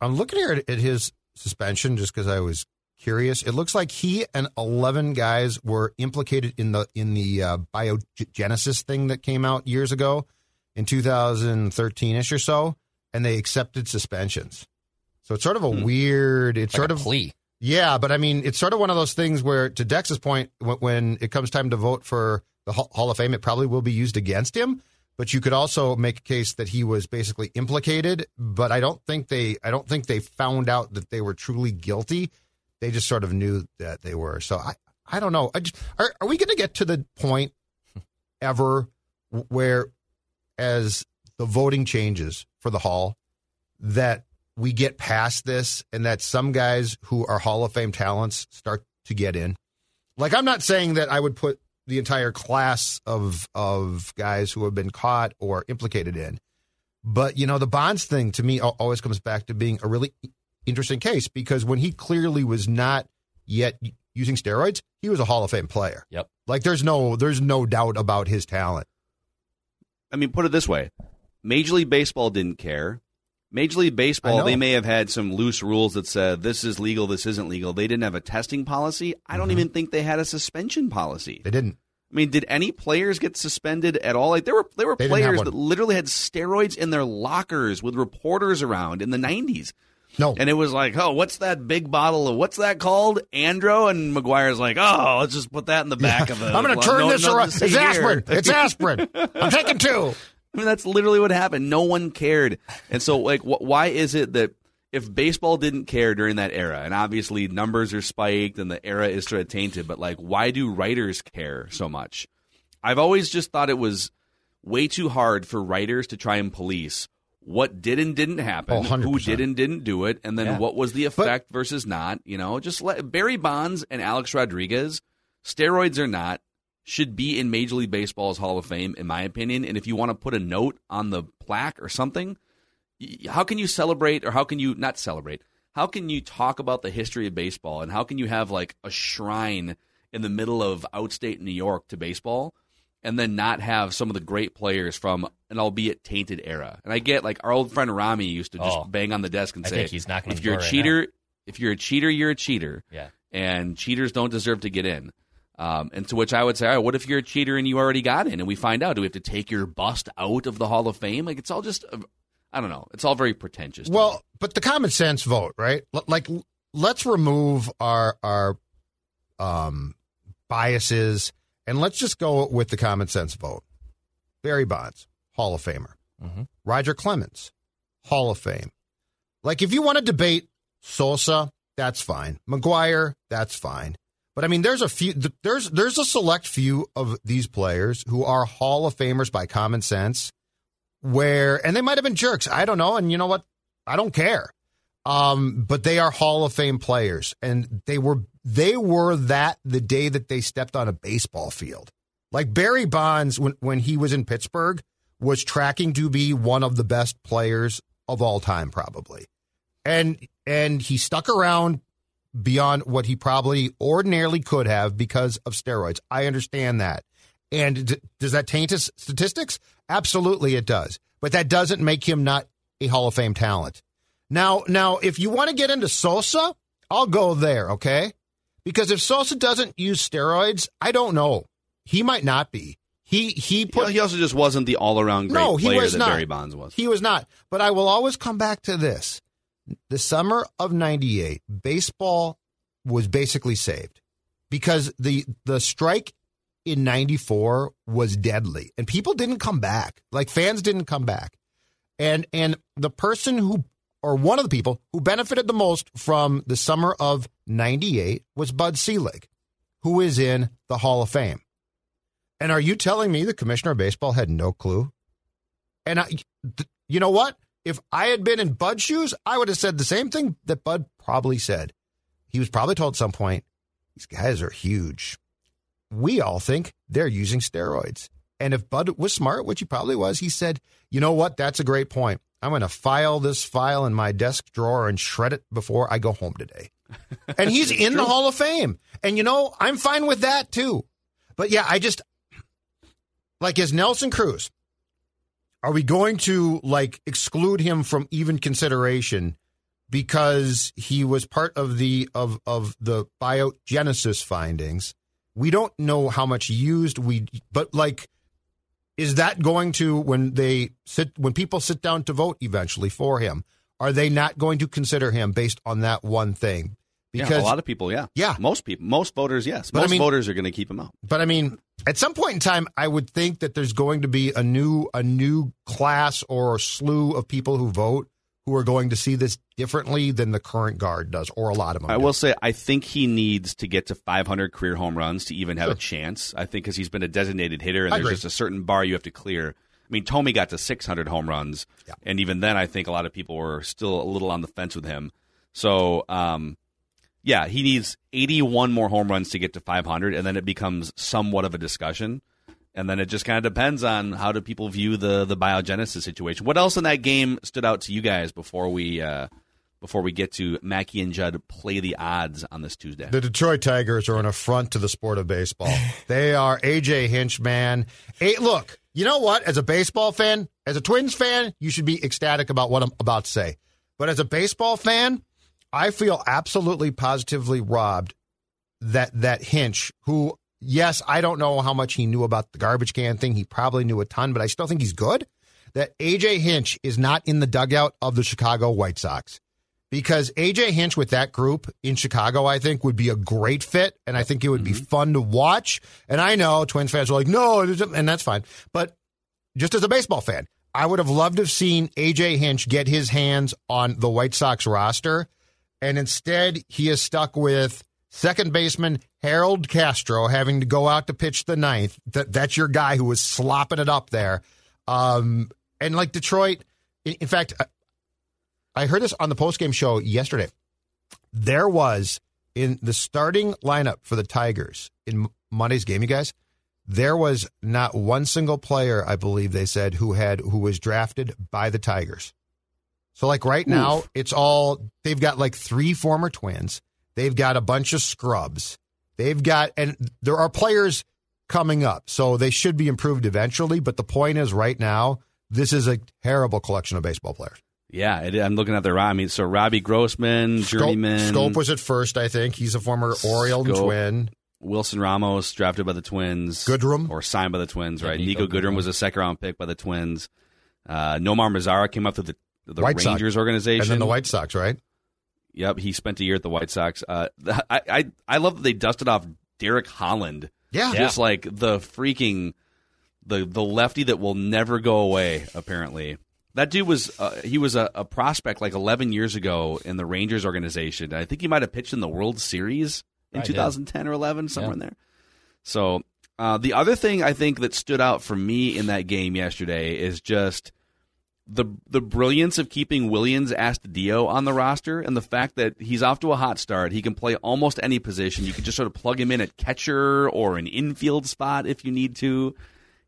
I'm looking here at, at his suspension just because I was curious. It looks like he and 11 guys were implicated in the in the uh, biogenesis thing that came out years ago in 2013ish or so, and they accepted suspensions. So it's sort of a weird. It's Like sort of plea. Yeah, but I mean, it's sort of one of those things where, to Dex's point, when, when it comes time to vote for the Hall Hall of Fame, it probably will be used against him. But you could also make a case that he was basically implicated. But I don't think they, I don't think they found out that they were truly guilty. They just sort of knew that they were. So I, I don't know. I just, are, are we going to get to the point ever where, as the voting changes for the Hall, that we get past this and that some guys who are Hall of Fame talents start to get in. Like I'm not saying that I would put the entire class of of guys who have been caught or implicated in. But you know, the Bonds thing to me always comes back to being a really interesting case because when he clearly was not yet using steroids, he was a Hall of Fame player. Yep. Like there's no there's no doubt about his talent. I mean, put it this way: Major League Baseball didn't care. Major League Baseball, they may have had some loose rules that said this is legal, this isn't legal. They didn't have a testing policy. I Mm-hmm. don't even think they had a suspension policy. They didn't. I mean, did any players get suspended at all? Like there were there were They players that literally had steroids in their lockers with reporters around in the nineties. No. And it was like, oh, what's that big bottle of what's that called? Andro and McGwire's like, oh, let's just put that in the back of the. I'm going to turn no- this around. It's here. aspirin. It's aspirin. I'm taking two. I mean, that's literally what happened. No one cared. And so, like, wh- why is it that if baseball didn't care during that era, and obviously numbers are spiked and the era is sort of tainted, but like, why do writers care so much? I've always just thought it was way too hard for writers to try and police what did and didn't happen, Oh, who did and didn't do it, and then Yeah. what was the effect versus not. You know, just let Barry Bonds and Alex Rodriguez, steroids or not, should be in Major League Baseball's Hall of Fame, in my opinion. And if you want to put a note on the plaque or something, how can you celebrate or how can you not celebrate? How can you talk about the history of baseball and how can you have like a shrine in the middle of outstate New York to baseball and then not have some of the great players from an albeit tainted era? And I get like our old friend Rami used to just Oh. bang on the desk and I say, think he's knocking on if you're a door right cheater, if you're a cheater, you're a cheater Yeah. and cheaters don't deserve to get in. Um, and to which I would say, all right, what if you're a cheater and you already got in, and we find out? Do we have to take your bust out of the Hall of Fame? Like it's all just, uh, I don't know. It's all very pretentious. to me. Well, but the common sense vote, right? L- Like, l- let's remove our our um, biases and let's just go with the common sense vote. Barry Bonds, Hall of Famer. Mhm. Roger Clemens, Hall of Fame. Like, if you want to debate Sosa, that's fine. McGwire, that's fine. But I mean, there's a few. There's there's a select few of these players who are Hall of Famers by common sense, where and they might have been jerks. I don't know. And you know what? I don't care. Um, but they are Hall of Fame players, and they were they were that the day that they stepped on a baseball field. Like Barry Bonds, when when he was in Pittsburgh, was tracking to be one of the best players of all time, probably, and and he stuck around beyond what he probably ordinarily could have because of steroids. I understand that. And d- does that taint his statistics? Absolutely, it does. But that doesn't make him not a Hall of Fame talent. Now, now, if you want to get into Sosa, I'll go there, okay? Because if Sosa doesn't use steroids, I don't know. He might not be. He he put he also just wasn't the all around great no, he player was that not. Barry Bonds was. He was not. But I will always come back to this. The summer of 98, baseball was basically saved because the the strike in 94 was deadly and people didn't come back. Like fans didn't come back. And and the person who or one of the people who benefited the most from the summer of 98 was Bud Selig, who is in the Hall of Fame. And are you telling me the commissioner of baseball had no clue? And I, you know what? If I had been in Bud's shoes, I would have said the same thing that Bud probably said. He was probably told at some point, these guys are huge. We all think they're using steroids. And if Bud was smart, which he probably was, he said, you know what? That's a great point. I'm going to file this file in my desk drawer and shred it before I go home today. And he's in the Hall of Fame. And you know, I'm fine with that too. But yeah, I just, like, as Nelson Cruz, are we going to like exclude him from even consideration because he was part of the of of the biogenesis findings we don't know how much used we but like is that going to when they sit when people sit down to vote eventually for him are they not going to consider him based on that one thing yeah, a lot of people, yeah, Yeah. most people, most voters, yes, But I most mean- voters are going to keep him out. but I mean, at some point in time, I would think that there's going to be a new a new class or a slew of people who vote who are going to see this differently than the current guard does, or a lot of them. I do. will say, I think he needs to get to 500 career home runs to even have a chance. I think because he's been a designated hitter, and I there's agree. just a certain bar you have to clear. I mean, Thome got to 600 home runs, Yeah. and even then, I think a lot of people were still a little on the fence with him. So, um, yeah, he needs 81 more home runs to get to 500, and then it becomes somewhat of a discussion. And then it just kind of depends on how do people view the the biogenesis situation. What else in that game stood out to you guys before we uh, before we get to Mackey and Judd play the odds on this Tuesday? The Detroit Tigers are an affront to the sport of baseball. they are AJ Hinch, man. Look, You know what? As a baseball fan, as a Twins fan, you should be ecstatic about what I'm about to say. But as a baseball fan, I feel absolutely positively robbed that that Hinch, who yes, I don't know how much he knew about the garbage can thing. He probably knew a ton, but I still think he's good. That AJ Hinch is not in the dugout of the Chicago White Sox. Because AJ Hinch with that group in Chicago, I think, would be a great fit. And I think it would be mm-hmm. fun to watch. And I know Twins fans are like, no, and that's fine. But just as a baseball fan, I would have loved to have seen AJ Hinch get his hands on the White Sox roster. And instead, he is stuck with second baseman Harold Castro having to go out to pitch the ninth. That, that's your guy who was slopping it up there. Um, and like Detroit, in, in fact, I- heard this on the postgame show yesterday. There was in the starting lineup for the Tigers in Monday's game, you guys. There was not one single player, I believe they said, who had who was drafted by the Tigers. So like right now, Oof. it's all they've got like three former twins. They've got a bunch of scrubs. They've got and there are players coming up, so they should be improved eventually. But the point is, right now, this is a terrible collection of baseball players. Yeah, it, I'm looking at the I mean, so Robbie Grossman, journeyman. Schoop was at first, I think. He's a former Oriole Schoop. twin. Wilson Ramos drafted by the Twins. Goodrum. Or signed by the Twins, Yeah, right? Niko Niko, Goodrum. Goodrum. was a second round pick by the Twins. Uh, Nomar Mazara came up to the, the White Sox. Rangers organization. And then the White Sox, right? Yep, he spent a year at the White Sox. Uh, I, I I love that they dusted off Derek Holland. Yeah. just like the freaking the the lefty that will never go away. Apparently, that dude was uh, he was a, a prospect like 11 years ago in the Rangers organization. I think he might have pitched in the World Series in Probably did. 2010 or 11, somewhere Yeah. in there. So uh, the other thing I think that stood out for me in that game yesterday is just the the brilliance of keeping Willians Astudillo on the roster and the fact that he's off to a hot start. He can play almost any position. You can just sort of plug him in at catcher or an infield spot if you need to,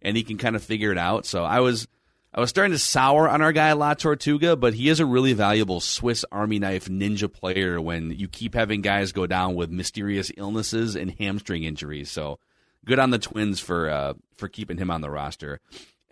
and he can kind of figure it out. So I was I was starting to sour on our guy La Tortuga, but he is a really valuable Swiss Army knife ninja player when you keep having guys go down with mysterious illnesses and hamstring injuries. So good on the Twins for uh, for keeping him on the roster.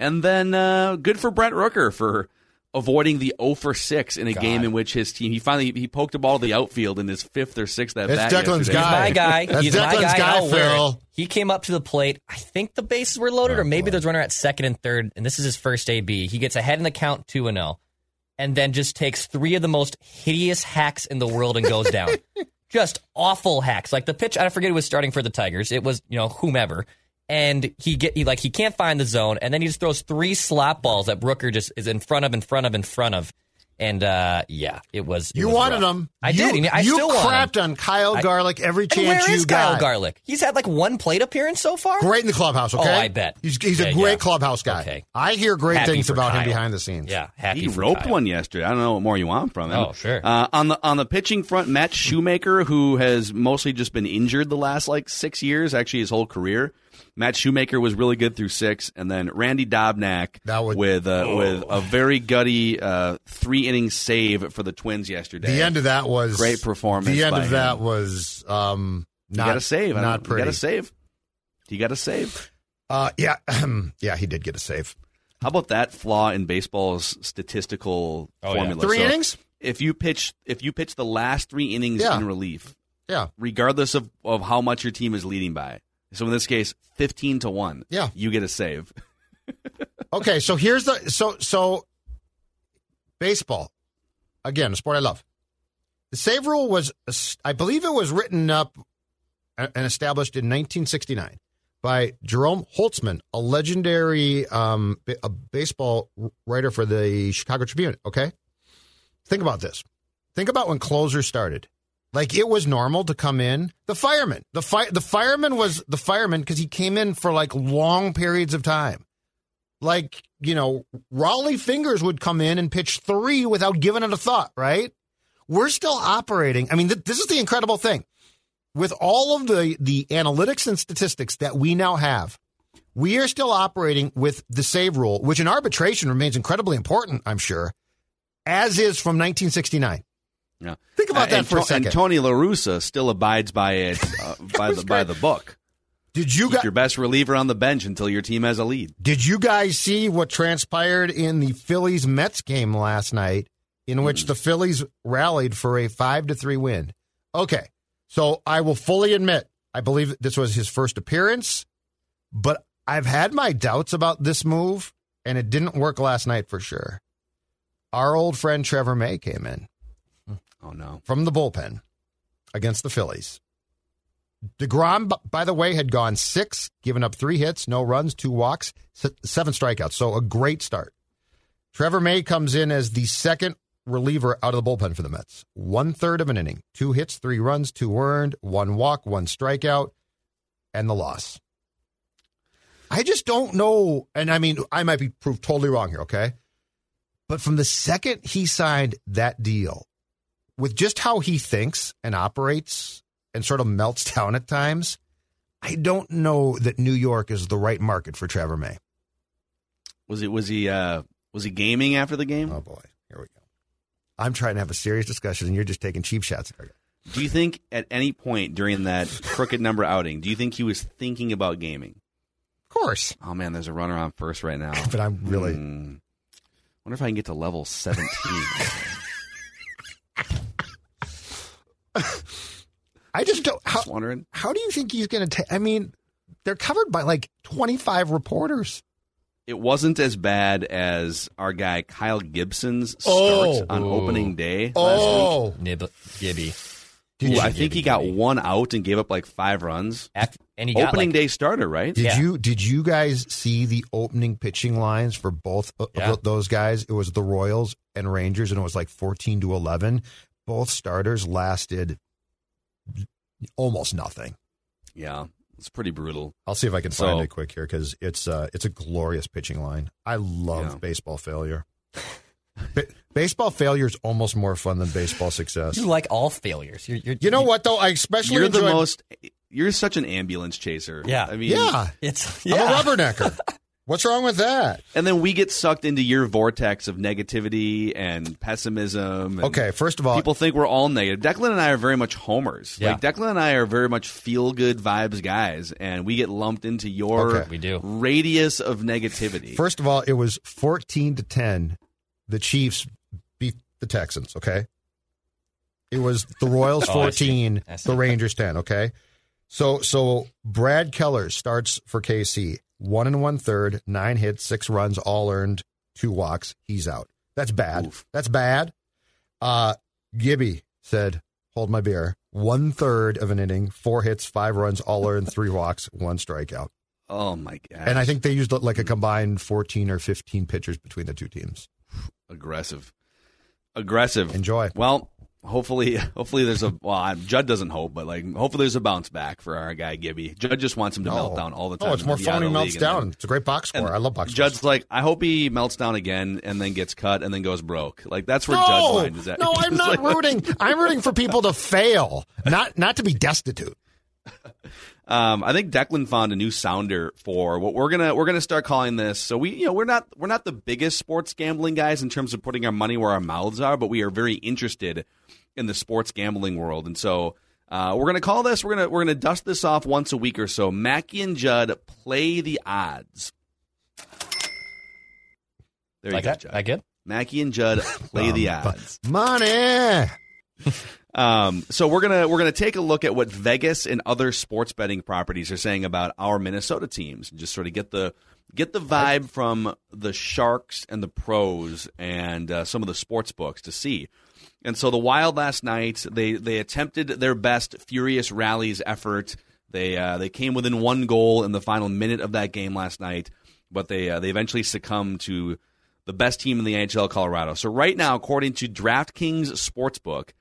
And then uh, good for Brent Rooker for avoiding the 0 for 6 in a game in which his team he finally he poked a ball to the outfield in his fifth or sixth at It's bat. Declan's yesterday. guy. my guy. That's He's my Declan's guy. guy, I'll wear. Phil. He came up to the plate. I think the bases were loaded, Oh, or maybe there's runner at second and third, and this is his first AB. He gets ahead in the count two and zero, and then just takes three of the most hideous hacks in the world and goes down. just awful hacks. Like the pitch, I forget who was starting for the Tigers. It was you know whomever. And he get he like he can't find the zone, and then he just throws three slap balls that Rooker just is in front of, in front of, in front of, and uh yeah, it was. it You was wanted rough. him. I you, did. and I you still want him. crapped on Kyle I- Garlick every chance where you is got. Kyle Garlick? He's had like one plate appearance so far. Great in the clubhouse, okay? Oh, I bet. He's, he's Yeah, a great yeah. clubhouse guy. Okay. I hear great Happy things for about him behind the scenes. Yeah, happy he for roped Kyle. one yesterday. I don't know what more you want from him. Oh, sure. Uh, on the on the pitching front, Matt Shoemaker, who has mostly just been injured the last like six years, actually his whole career. Matt Shoemaker was really good through six, and then Randy Dobnak with uh, Oh. with a very gutty uh, three inning save for the Twins yesterday. The end of that was great performance. The end by of that was um, not got a save. Not pretty. He got a save. He got a save. Uh, yeah, yeah, he did get a save. How about that flaw in baseball's statistical Oh, yeah. formula? Three innings? If you pitch, if you pitch the last three innings Yeah. in relief, Yeah. regardless of, of how much your team is leading by. So in this case, fifteen to one. Yeah. you get a save. Okay, so here's the so so baseball again, a sport I love. The save rule was, I believe, it was written up and established in 1969 by Jerome Holtzman, a legendary um, a baseball writer for the Chicago Tribune. Okay, think about this. Think about when closers started. Like it was normal to come in. The fireman, the fi- the fireman was the fireman because he came in for like long periods of time like you know Rollie Fingers would come in and pitch three without giving it a thought. Right? We're still operating. I mean, th- this is the incredible thing. With all of the the analytics and statistics that we now have, we are still operating with the save rule, which in arbitration remains incredibly important. I'm sure, as is from 1969. Yeah. Think about that and for a second. And Tony La Russa still abides by it, uh, by the by the book. Did you Keep guys your best reliever on the bench until your team has a lead. did you guys see what transpired in the Phillies Mets game last night, in which the Phillies rallied for a five to three win? Okay, so I will fully admit I believe this was his first appearance, but I've had my doubts about this move, and it didn't work last night for sure. Our old friend Trevor May came in Oh no. from the bullpen against the Phillies. DeGrom, by the way, had gone six, given up three hits, no runs, two walks, seven strikeouts. So a great start. Trevor May comes in as the second reliever out of the bullpen for the Mets. One third of an inning, two hits, three runs, two earned, one walk, one strikeout, and the loss. I just don't know. And I mean, I might be proved totally wrong here, okay? But from the second he signed that deal, with just how he thinks and operates and sort of melts down at times, I don't know that New York is the right market for Trevor May. Was he was he uh was he gaming after the game? Oh boy, here we go. I'm trying to have a serious discussion, and you're just taking cheap shots. at it. Do you think at any point during that crooked number outing, do you think he was thinking about gaming? Of course, Oh man, there's a runner on first right now. but I'm really. Hmm. Wonder if I can get to level 17. I just don't. How, Just wondering. how do you think he's going to take? I mean, they're covered by like 25 reporters. It wasn't as bad as our guy Kyle Gibson's start Oh. on Ooh. opening day last week. Oh, Nib Gibby. Ooh, I think he got one out and gave up like five runs. After, and he got Opening like, day starter, right? Did Yeah. you did you guys see the opening pitching lines for both of Yeah. those guys? It was the Royals and Rangers, and it was like fourteen to eleven. Both starters lasted almost nothing. Yeah, it's pretty brutal. I'll see if I can So- find it quick here because it's uh, it's a glorious pitching line. I love Yeah. baseball failure. Ba- baseball failure is almost more fun than baseball success. you like all failures. You're, you're, You know what though? I especially You're the enjoy- most. You're such an ambulance chaser. Yeah. I mean, Yeah, It's I'm a rubbernecker. What's wrong with that? And then we get sucked into your vortex of negativity and pessimism. and Okay, first of all, people think we're all negative. Declan and I are very much homers. Yeah. Like Declan and I are very much feel good vibes guys, and we get lumped into your Okay. We do. radius of negativity. First of all, it was 14 to 10. The Chiefs beat the Texans, okay? It was the Royals Oh, I see. 14, I see. the Rangers 10, okay? So so Brad Keller starts for KC. One and one third, nine hits, six runs, all earned, two walks. He's out. That's bad. Oof. That's bad. Uh Gibby said, hold my beer. One third of an inning, four hits, five runs, all earned, three walks, one strikeout. oh my god! And I think they used like a combined 14 or 15 pitchers between the two teams. aggressive, aggressive. Enjoy. Well, hopefully, hopefully there's a. Well, Judd doesn't hope, but like hopefully there's a bounce back for our guy Gibby. Judd just wants him to melt down all the oh, time. Oh, it's more fun when he melts down. then- It's a great box score. I love box Judd's scores. like, I hope he melts down again and then gets cut and then goes broke. Like that's where no, Judd's mind is at. no, I'm not like- rooting. I'm rooting for people to fail, not not to be destitute. Um, I think Declan found a new sounder for what we're gonna we're gonna start calling this. So we you know we're not we're not the biggest sports gambling guys in terms of putting our money where our mouths are, but we are very interested in the sports gambling world, and so. Uh, we're gonna call this. We're gonna we're gonna dust this off once a week or so. Mackey and Judd play the odds. There you like go, that? Judd. That good? Mackey and Judd play the Um, odds. Money. Um, so we're gonna we're gonna take a look at what Vegas and other sports betting properties are saying about our Minnesota teams, and just sort of get the get the vibe from the sharks and the pros and uh, some of the sports books to see. And so the Wild last night they they attempted their best furious rallies effort. They uh, they came within one goal in the final minute of that game last night, but they uh, they eventually succumbed to the best team in the NHL, Colorado. So right now, according to DraftKings Sportsbook,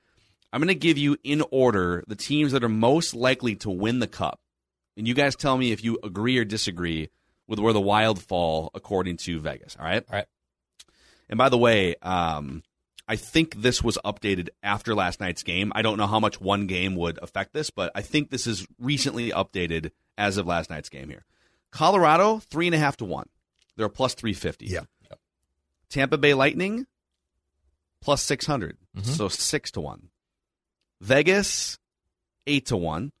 I'm going to give you in order the teams that are most likely to win the cup. And you guys tell me if you agree or disagree with where the Wild fall according to Vegas. All right? All right. And by the way, um, I think this was updated after last night's game. I don't know how much one game would affect this, but I think this is recently updated as of last night's game here. Colorado, three and a half to one. They're a plus 350. Yeah. Tampa Bay Lightning, plus 600. Mhm. So six to one. Vegas, eight to one.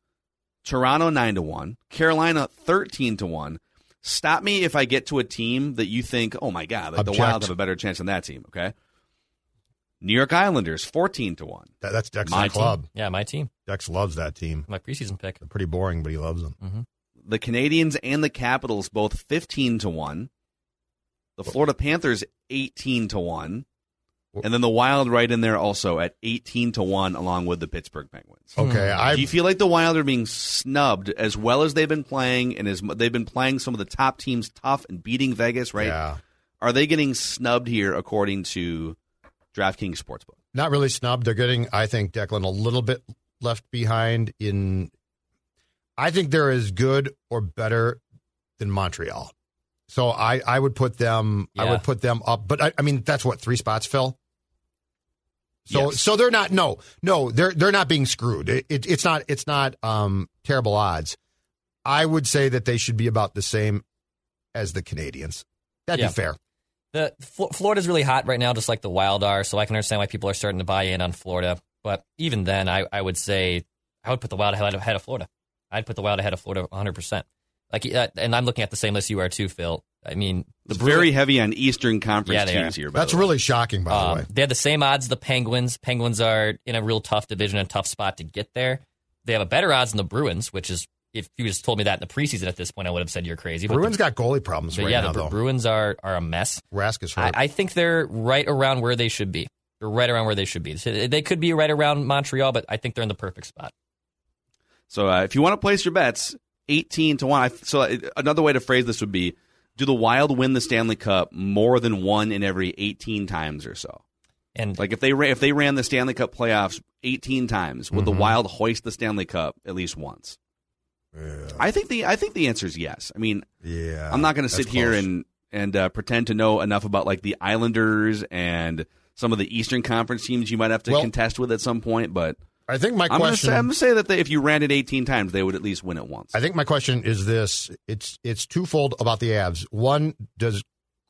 Toronto nine to one, Carolina thirteen to one. Stop me if I get to a team that you think, oh my god, like the Object. Wild have a better chance than that team. Okay. New York Islanders fourteen to one. That, that's Dex' My club. team. Yeah, my team. Dex loves that team. My preseason pick. They're pretty boring, but he loves them. Mm-hmm. The Canadiens and the Capitals both fifteen to one. The Florida Panthers eighteen to one. And then the Wild right in there also at 18 to 1 along with the Pittsburgh Penguins. Okay, hmm. I Do you feel like the Wild are being snubbed as well as they've been playing and as they've been playing some of the top teams tough and beating Vegas, right? Yeah. Are they getting snubbed here according to DraftKings Sportsbook? not really snubbed. They're getting, I think, Declan a little bit left behind in. I think they're as good or better than Montreal. So I, I would put them I would put them up, but I, I mean that's what three spots, Phil. So Yes. so they're not no no they're they're not being screwed. It, it, it's not it's not um terrible odds. I would say that they should be about the same as the Canadiens. That'd Yeah. be fair. The Fl- Florida's really hot right now, just like the Wild are. So I can understand why people are starting to buy in on Florida. But even then, I, I would say I would put the Wild ahead of, Florida. I'd put the Wild ahead of Florida 100. percent Like, uh, and I'm looking at the same list you are too, Phil. I mean, It's Bruins- very heavy on Eastern Conference Yeah, teams are. here. by That's the way. really shocking, by the Um, way. They have the same odds as the Penguins. Penguins are in a real tough division and tough spot to get there. They have a better odds than the Bruins, which is if you just told me that in the preseason at this point, I would have said you're crazy. But Bruins the, got goalie problems right yeah, now, the though. Bruins are are a mess. Rask is I, hurt. I think they're right around where they should be. They're right around where they should be. So They could be right around Montreal, but I think they're in the perfect spot. So uh, if you want to place your bets, 18 to 1. I, so uh, another way to phrase this would be do the Wild win the Stanley Cup more than one in every 18 times or so? And Like if they ra- if they ran the Stanley Cup playoffs 18 times, would the Mhm. Wild hoist the Stanley Cup at least once? I think the I think the answer is yes. I mean, yeah, I'm not going to that's sit here close. and and uh, pretend to know enough about like the Islanders and some of the Eastern Conference teams you might have to Well- contest with at some point, but I think my I'm going to question. say, I'm gonna say that they, if you ran it 18 times, they would at least win it once. I think my question is this: it's it's twofold about the Avs. One, does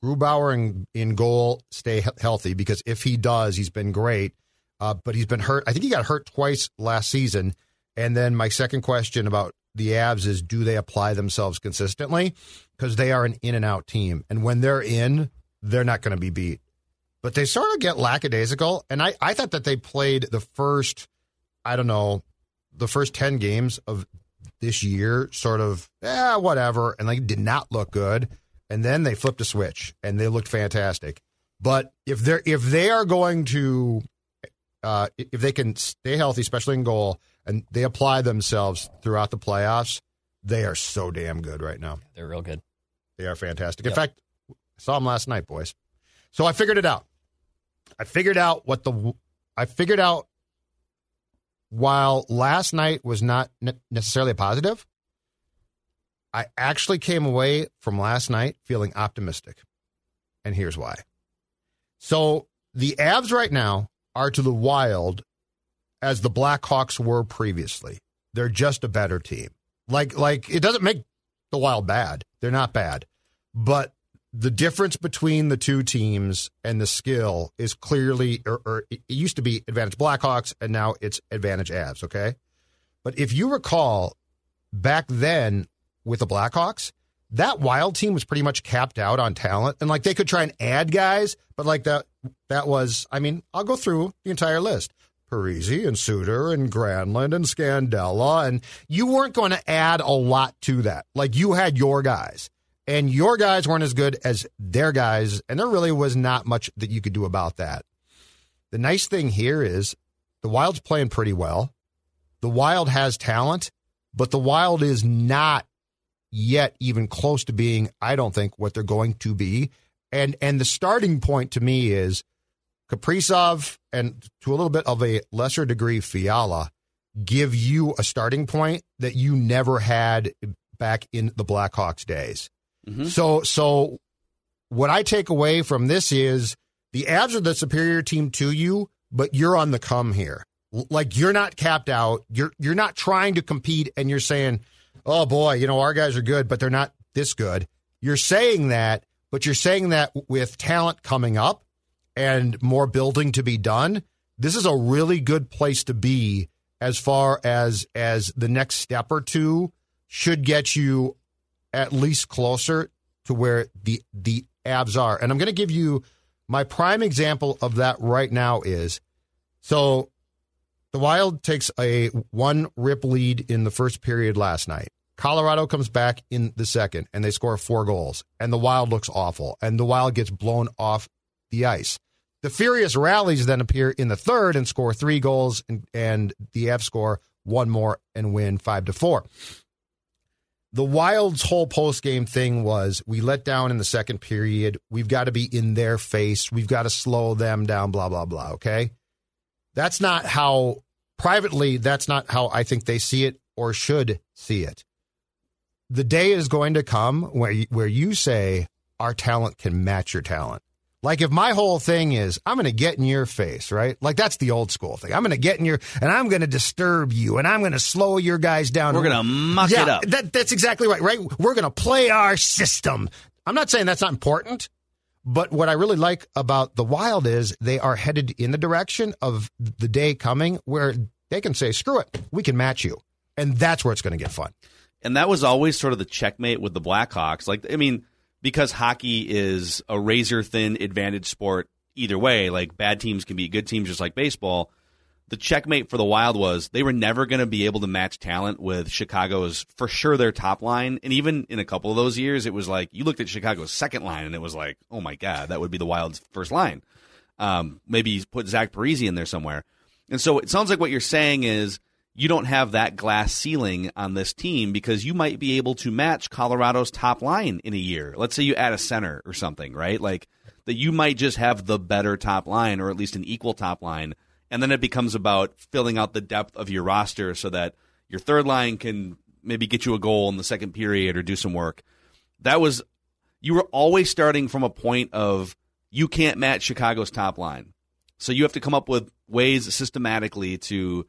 Grubauer in, in goal stay healthy? Because if he does, he's been great, uh, but he's been hurt. I think he got hurt twice last season. And then my second question about the Avs is: Do they apply themselves consistently? Because they are an in and out team, and when they're in, they're not going to be beat. But they sort of get lackadaisical, and I I thought that they played the first, I don't know, the first ten games of this year sort of yeah whatever and like did not look good and then they flipped a switch and they looked fantastic. But if they're if they are going to uh if they can stay healthy especially in goal and they apply themselves throughout the playoffs they are so damn good right now. They're real good. they are fantastic. In fact I saw them last night boys. So i figured it out. I figured out what the i figured out while last night was not ne- necessarily a positive, I actually came away from last night feeling optimistic. And here's why. So the Avs right now are to the Wild as the Blackhawks were previously. They're just a better team. Like like it doesn't make the Wild bad. They're not bad. But the difference between the two teams and the skill is clearly, or, or it used to be advantage Blackhawks, and now it's advantage Avs. Okay, but if you recall, back then with the Blackhawks, that Wild team was pretty much capped out on talent, and like they could try and add guys, but like that, that was. I mean, I'll go through the entire list. Parise and Suter and Granlund and Scandella, and you weren't going to add a lot to that. Like you had your guys and your guys weren't as good as their guys, and there really was not much that you could do about that. The nice thing here is the Wild's playing pretty well. The Wild has talent, but the Wild is not yet even close to being, I don't think, what they're going to be. And and the starting point to me is Kaprizov and to a little bit of a lesser degree Fiala give you a starting point that you never had back in the Blackhawks days. Mhm. So so what I take away from this is the Avs are the superior team to you, but you're on the come here. Like you're not capped out. You're you're not trying to compete and you're saying, "Oh boy, you know our guys are good, but they're not this good." You're saying that, but you're saying that with talent coming up and more building to be done. This is a really good place to be as far as as the next step or two should get you at least closer to where the the Avs are. And I'm going to give you my prime example of that right now is so the Wild takes a one rip lead in the first period last night. Colorado comes back in the second and they score four goals. And the Wild looks awful. And the Wild gets blown off the ice. The Furious rallies then appear in the third and score three goals, and, and the F score one more and win five to four. The Wild's whole post game thing was we let down in the second period. We've got to be in their face. We've got to slow them down, blah, blah, blah. Okay. That's not how, privately, that's not how I think they see it or should see it. The day is going to come where where you say our talent can match your talent. Like if my whole thing is I'm going to get in your face, right? Like that's the old school thing. I'm going to get in your and I'm going to disturb you and I'm going to slow your guys down. We're gonna muck yeah, it up. That, that's exactly right, right? We're going to play our system. I'm not saying that's not important, but what I really like about the Wild is they are headed in the direction of the day coming where they can say, "Screw it, we can match you," and that's where it's going to get fun. And that was always sort of the checkmate with the Blackhawks. Like, I mean, because hockey is a razor thin advantage sport either way, like bad teams can be good teams just like baseball. The checkmate for the Wild was they were never going to be able to match talent with Chicago's for sure their top line. And even in a couple of those years, it was like you looked at Chicago's second line and it was like, oh my God, that would be the Wild's first line. Um, maybe put Zach Parise in there somewhere. And so it sounds like what you're saying is you don't have that glass ceiling on this team because you might be able to match Colorado's top line in a year. Let's say you add a center or something, right? Like that you might just have the better top line or at least an equal top line. And then it becomes about filling out the depth of your roster so that your third line can maybe get you a goal in the second period or do some work. That was, you were always starting from a point of you can't match Chicago's top line. So you have to come up with ways systematically to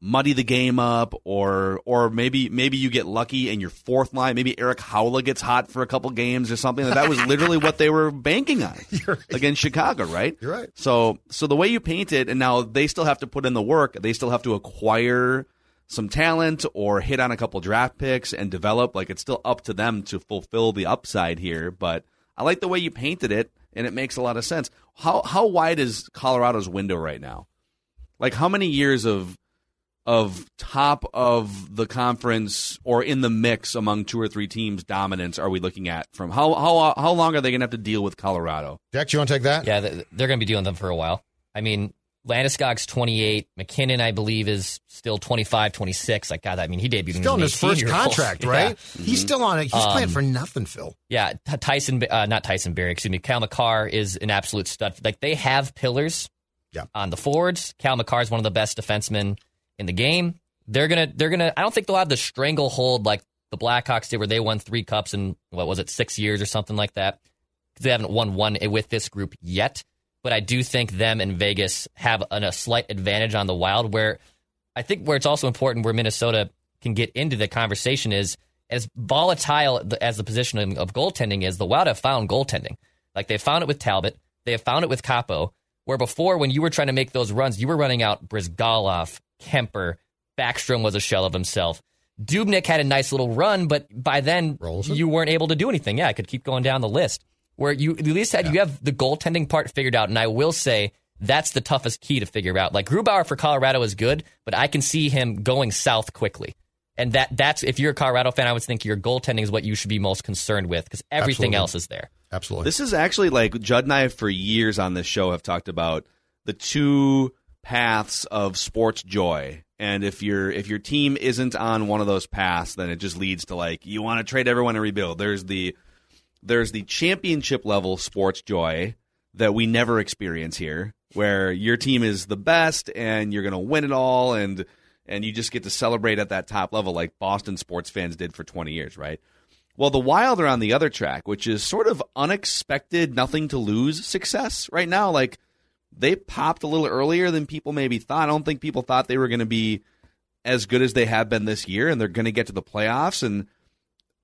muddy the game up or or maybe maybe you get lucky and your fourth line maybe Erik Haula gets hot for a couple games or something. That was literally what they were banking on right. against Chicago right? You're right. so so the way you paint it and now they still have to put in the work they still have to acquire some talent or hit on a couple draft picks and develop. Like it's still up to them to fulfill the upside here but I like the way you painted it and it makes a lot of sense. How how wide is Colorado's window right now? Like how many years of of top of the conference or in the mix among two or three teams dominance are we looking at from how how how long are they going to have to deal with Colorado? Jack, you want to take that? Yeah, they're going to be doing them for a while. I mean, Landeskog's 28. MacKinnon, I believe, is still 25, 26. Like, God, I mean, he debuted Still in in his first contract, right? He's still on it. He's Um, playing for nothing, Phil. Yeah, Tyson, uh, not Tyson Barrie, excuse me. Cale Makar is an absolute stud. Like they have pillars Yeah. on the forwards. Cale Makar is one of the best defensemen in the game. They're gonna, they're gonna. I don't think they'll have the stranglehold like the Blackhawks did, where they won three cups in what was it, six years or something like that. They haven't won one with this group yet, but I do think them and Vegas have an, a slight advantage on the Wild. Where I think where it's also important where Minnesota can get into the conversation is as volatile as the position of goaltending is. The Wild have found goaltending, like they found it with Talbot, they have found it with Kaapo. Where before, when you were trying to make those runs, you were running out Bryzgalov, Kuemper, Backstrom was a shell of himself. Dubnyk had a nice little run, but by then Rolson? you weren't able to do anything. Yeah, I could keep going down the list. Where you at least had you have the goaltending part figured out, and I will say that's the toughest key to figure out. Like Grubauer for Colorado is good, but I can see him going south quickly. And that that's if you're a Colorado fan, I would think your goaltending is what you should be most concerned with because everything Absolutely. else is there. Absolutely. This is actually like Judd and I for years on this show have talked about the two paths of sports joy. And if your if your team isn't on one of those paths, then it just leads to like you want to trade everyone and rebuild. There's the there's the championship level sports joy that we never experience here, where your team is the best and you're going to win it all, and and you just get to celebrate at that top level, like Boston sports fans did for 20 years, right? Well, the Wild are on the other track, which is sort of unexpected, nothing to lose success right now. Like they popped a little earlier than people maybe thought. I don't think people thought they were going to be as good as they have been this year, and they're going to get to the playoffs. And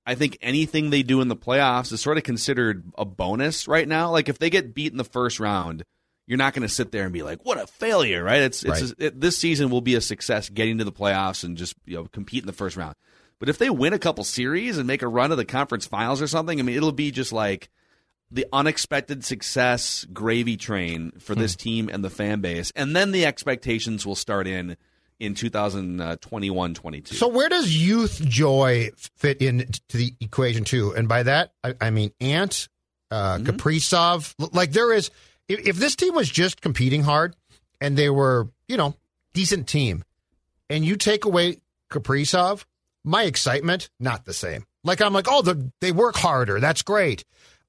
I think anything they do in the playoffs is sort of considered a bonus right now. Like if they get beat in the first round, you're not going to sit there and be like, "What a failure!" Right? It's it's Right. it, this season will be a success getting to the playoffs and just you know compete in the first round. But if they win a couple series and make a run of the conference finals or something, I mean, it'll be just like the unexpected success gravy train for this team and the fan base, and then the expectations will start in in 2021 22. So where does youth joy fit into the equation too? And by that, I, I mean Ant, uh, Kaprizov. Like there is, if, if this team was just competing hard and they were, you know, decent team, and you take away Kaprizov, my excitement not the same. Like I'm like, oh, the, they work harder. That's great.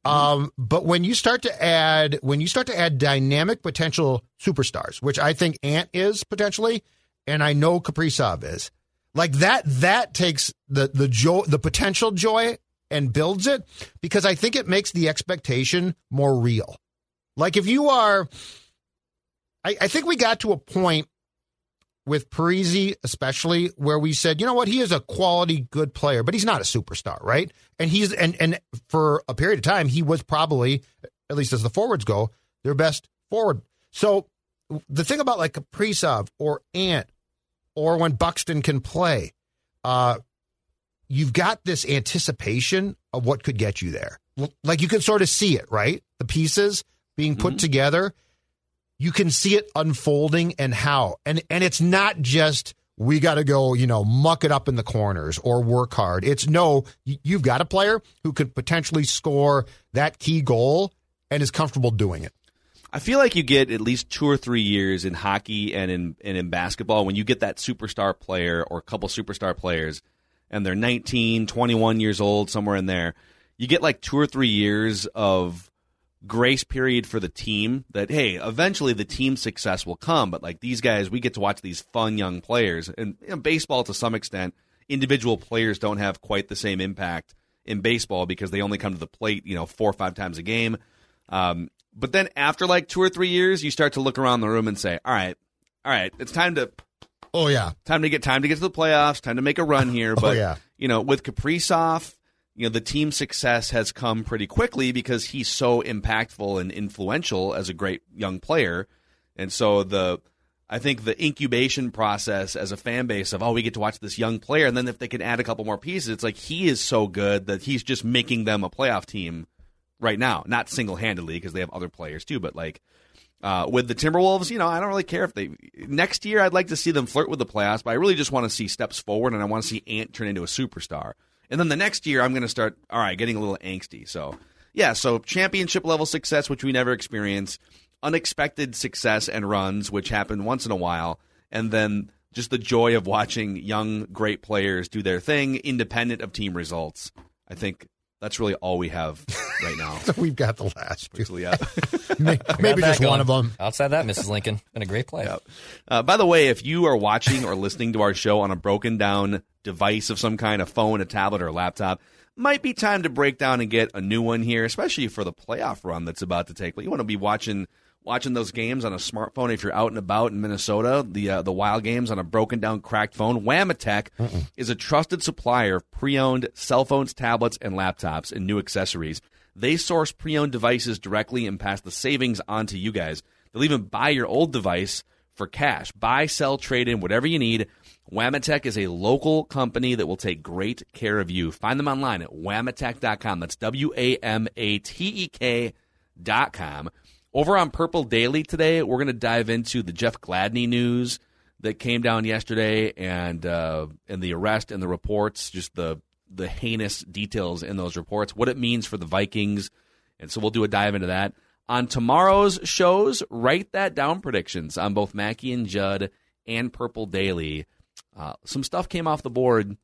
Um, but when you start to add when you start to add dynamic potential superstars, which I think Ant is potentially, and I know Kaprizov is, like that that takes the the joy the potential joy and builds it because I think it makes the expectation more real. Like if you are I, I think we got to a point with Parise, especially where we said, you know what, he is a quality good player, but he's not a superstar, right? And he's and and for a period of time, he was probably, at least as the forwards go, their best forward. So the thing about like Kaprizov or Ant or when Buxton can play, uh, you've got this anticipation of what could get you there. Like you can sort of see it, right? The pieces being put together. You can see it unfolding and how. And and it's not just we got to go, you know, muck it up in the corners or work hard. It's no, you've got a player who could potentially score that key goal and is comfortable doing it. I feel like you get at least two or three years in hockey and in and in basketball when you get that superstar player or a couple superstar players and they're 19, 21 years old, somewhere in there. You get like two or three years of grace period for the team that hey, eventually the team success will come, but like these guys, we get to watch these fun young players and you know, baseball to some extent, individual players don't have quite the same impact in baseball because they only come to the plate, you know, four or five times a game. Um, but then after like two or three years, you start to look around the room and say, "All right, all right, it's time to Oh yeah. time to get time to get to the playoffs, time to make a run here." Oh, But yeah. you know, with Kaprizov, you know, the team success has come pretty quickly because he's so impactful and influential as a great young player, and so the. I think the incubation process as a fan base of oh we get to watch this young player and then if they can add a couple more pieces it's like he is so good that he's just making them a playoff team right now. Not single handedly because they have other players too, but like uh, with the Timberwolves, you know, I don't really care if they next year. I'd like to see them flirt with the playoffs, but I really just want to see steps forward, and I want to see Ant turn into a superstar. And then the next year, I'm going to start. All right, getting a little angsty. So yeah, so championship level success, which we never experience, unexpected success and runs, which happen once in a while, and then just the joy of watching young great players do their thing, independent of team results. I think that's really all we have right now. So we've got the last two. Yeah. May- Maybe that just one of them. Outside that, Mrs. Lincoln, been a great play. Uh, by the way, if you are watching or listening to our show on a broken down device of some kind, a phone, a tablet, or a laptop, might be time to break down and get a new one here, especially for the playoff run that's about to take. place. You want to be watching watching those games on a smartphone if you're out and about in Minnesota. The uh, the Wild games on a broken down, cracked phone. Wamatek is a trusted supplier of pre-owned cell phones, tablets, and laptops and new accessories. They source pre-owned devices directly and pass the savings on to you guys. They'll even buy your old device for cash. Buy, sell, trade in, whatever you need. Wamatek is a local company that will take great care of you. Find them online at wamatek.com. That's W A M A T E K dot com. Over on Purple Daily today, we're going to dive into the Jeff Gladney news that came down yesterday and uh, and the arrest and the reports, just the the heinous details in those reports, what it means for the Vikings, and so we'll do a dive into that on tomorrow's shows. Write that down predictions on both Mackey and Judd and Purple Daily. Uh, some stuff came off the board.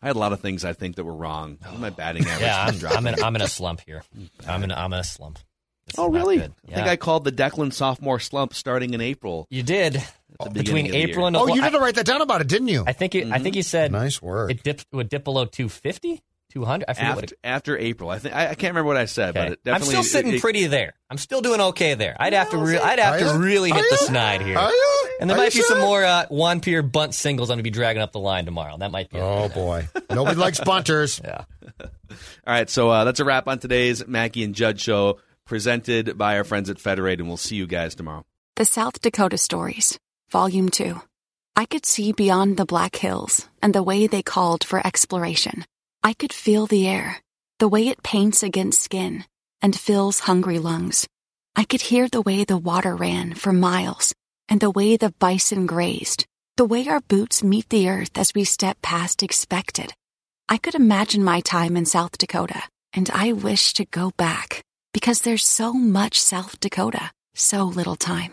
I had a lot of things I think that were wrong. My batting average. Yeah, I'm, keeps dropping. I'm in I'm in a slump here. I'm in I'm in a slump. This Oh, really? good. I think I called the Declan sophomore slump starting in April. You did the between beginning of the April and Oh, well, you I- didn't write that down about it, didn't you? I think it, I think you said Nice work. it dipped would dip below 250, 200. I forget what After, it, after April, I think I, I can't remember what I said, okay. but it I'm still sitting it- it- pretty there. I'm still doing okay there. I'd have to re- I'd have to really hit the snide here. Are you? And there Are might you be some more uh, one pier bunt singles I'm going to be dragging up the line tomorrow. That might be. Oh boy, nobody likes bunters. Yeah. All right, so uh, that's a wrap on today's Mackey and Judd show. presented by our friends at Federate, and we'll see you guys tomorrow. The South Dakota Stories, Volume 2. I could see beyond the Black Hills and the way they called for exploration. I could feel the air, the way it paints against skin and fills hungry lungs. I could hear the way the water ran for miles and the way the bison grazed, the way our boots meet the earth as we step past expected. I could imagine my time in South Dakota, and I wish to go back because there's so much South Dakota, so little time.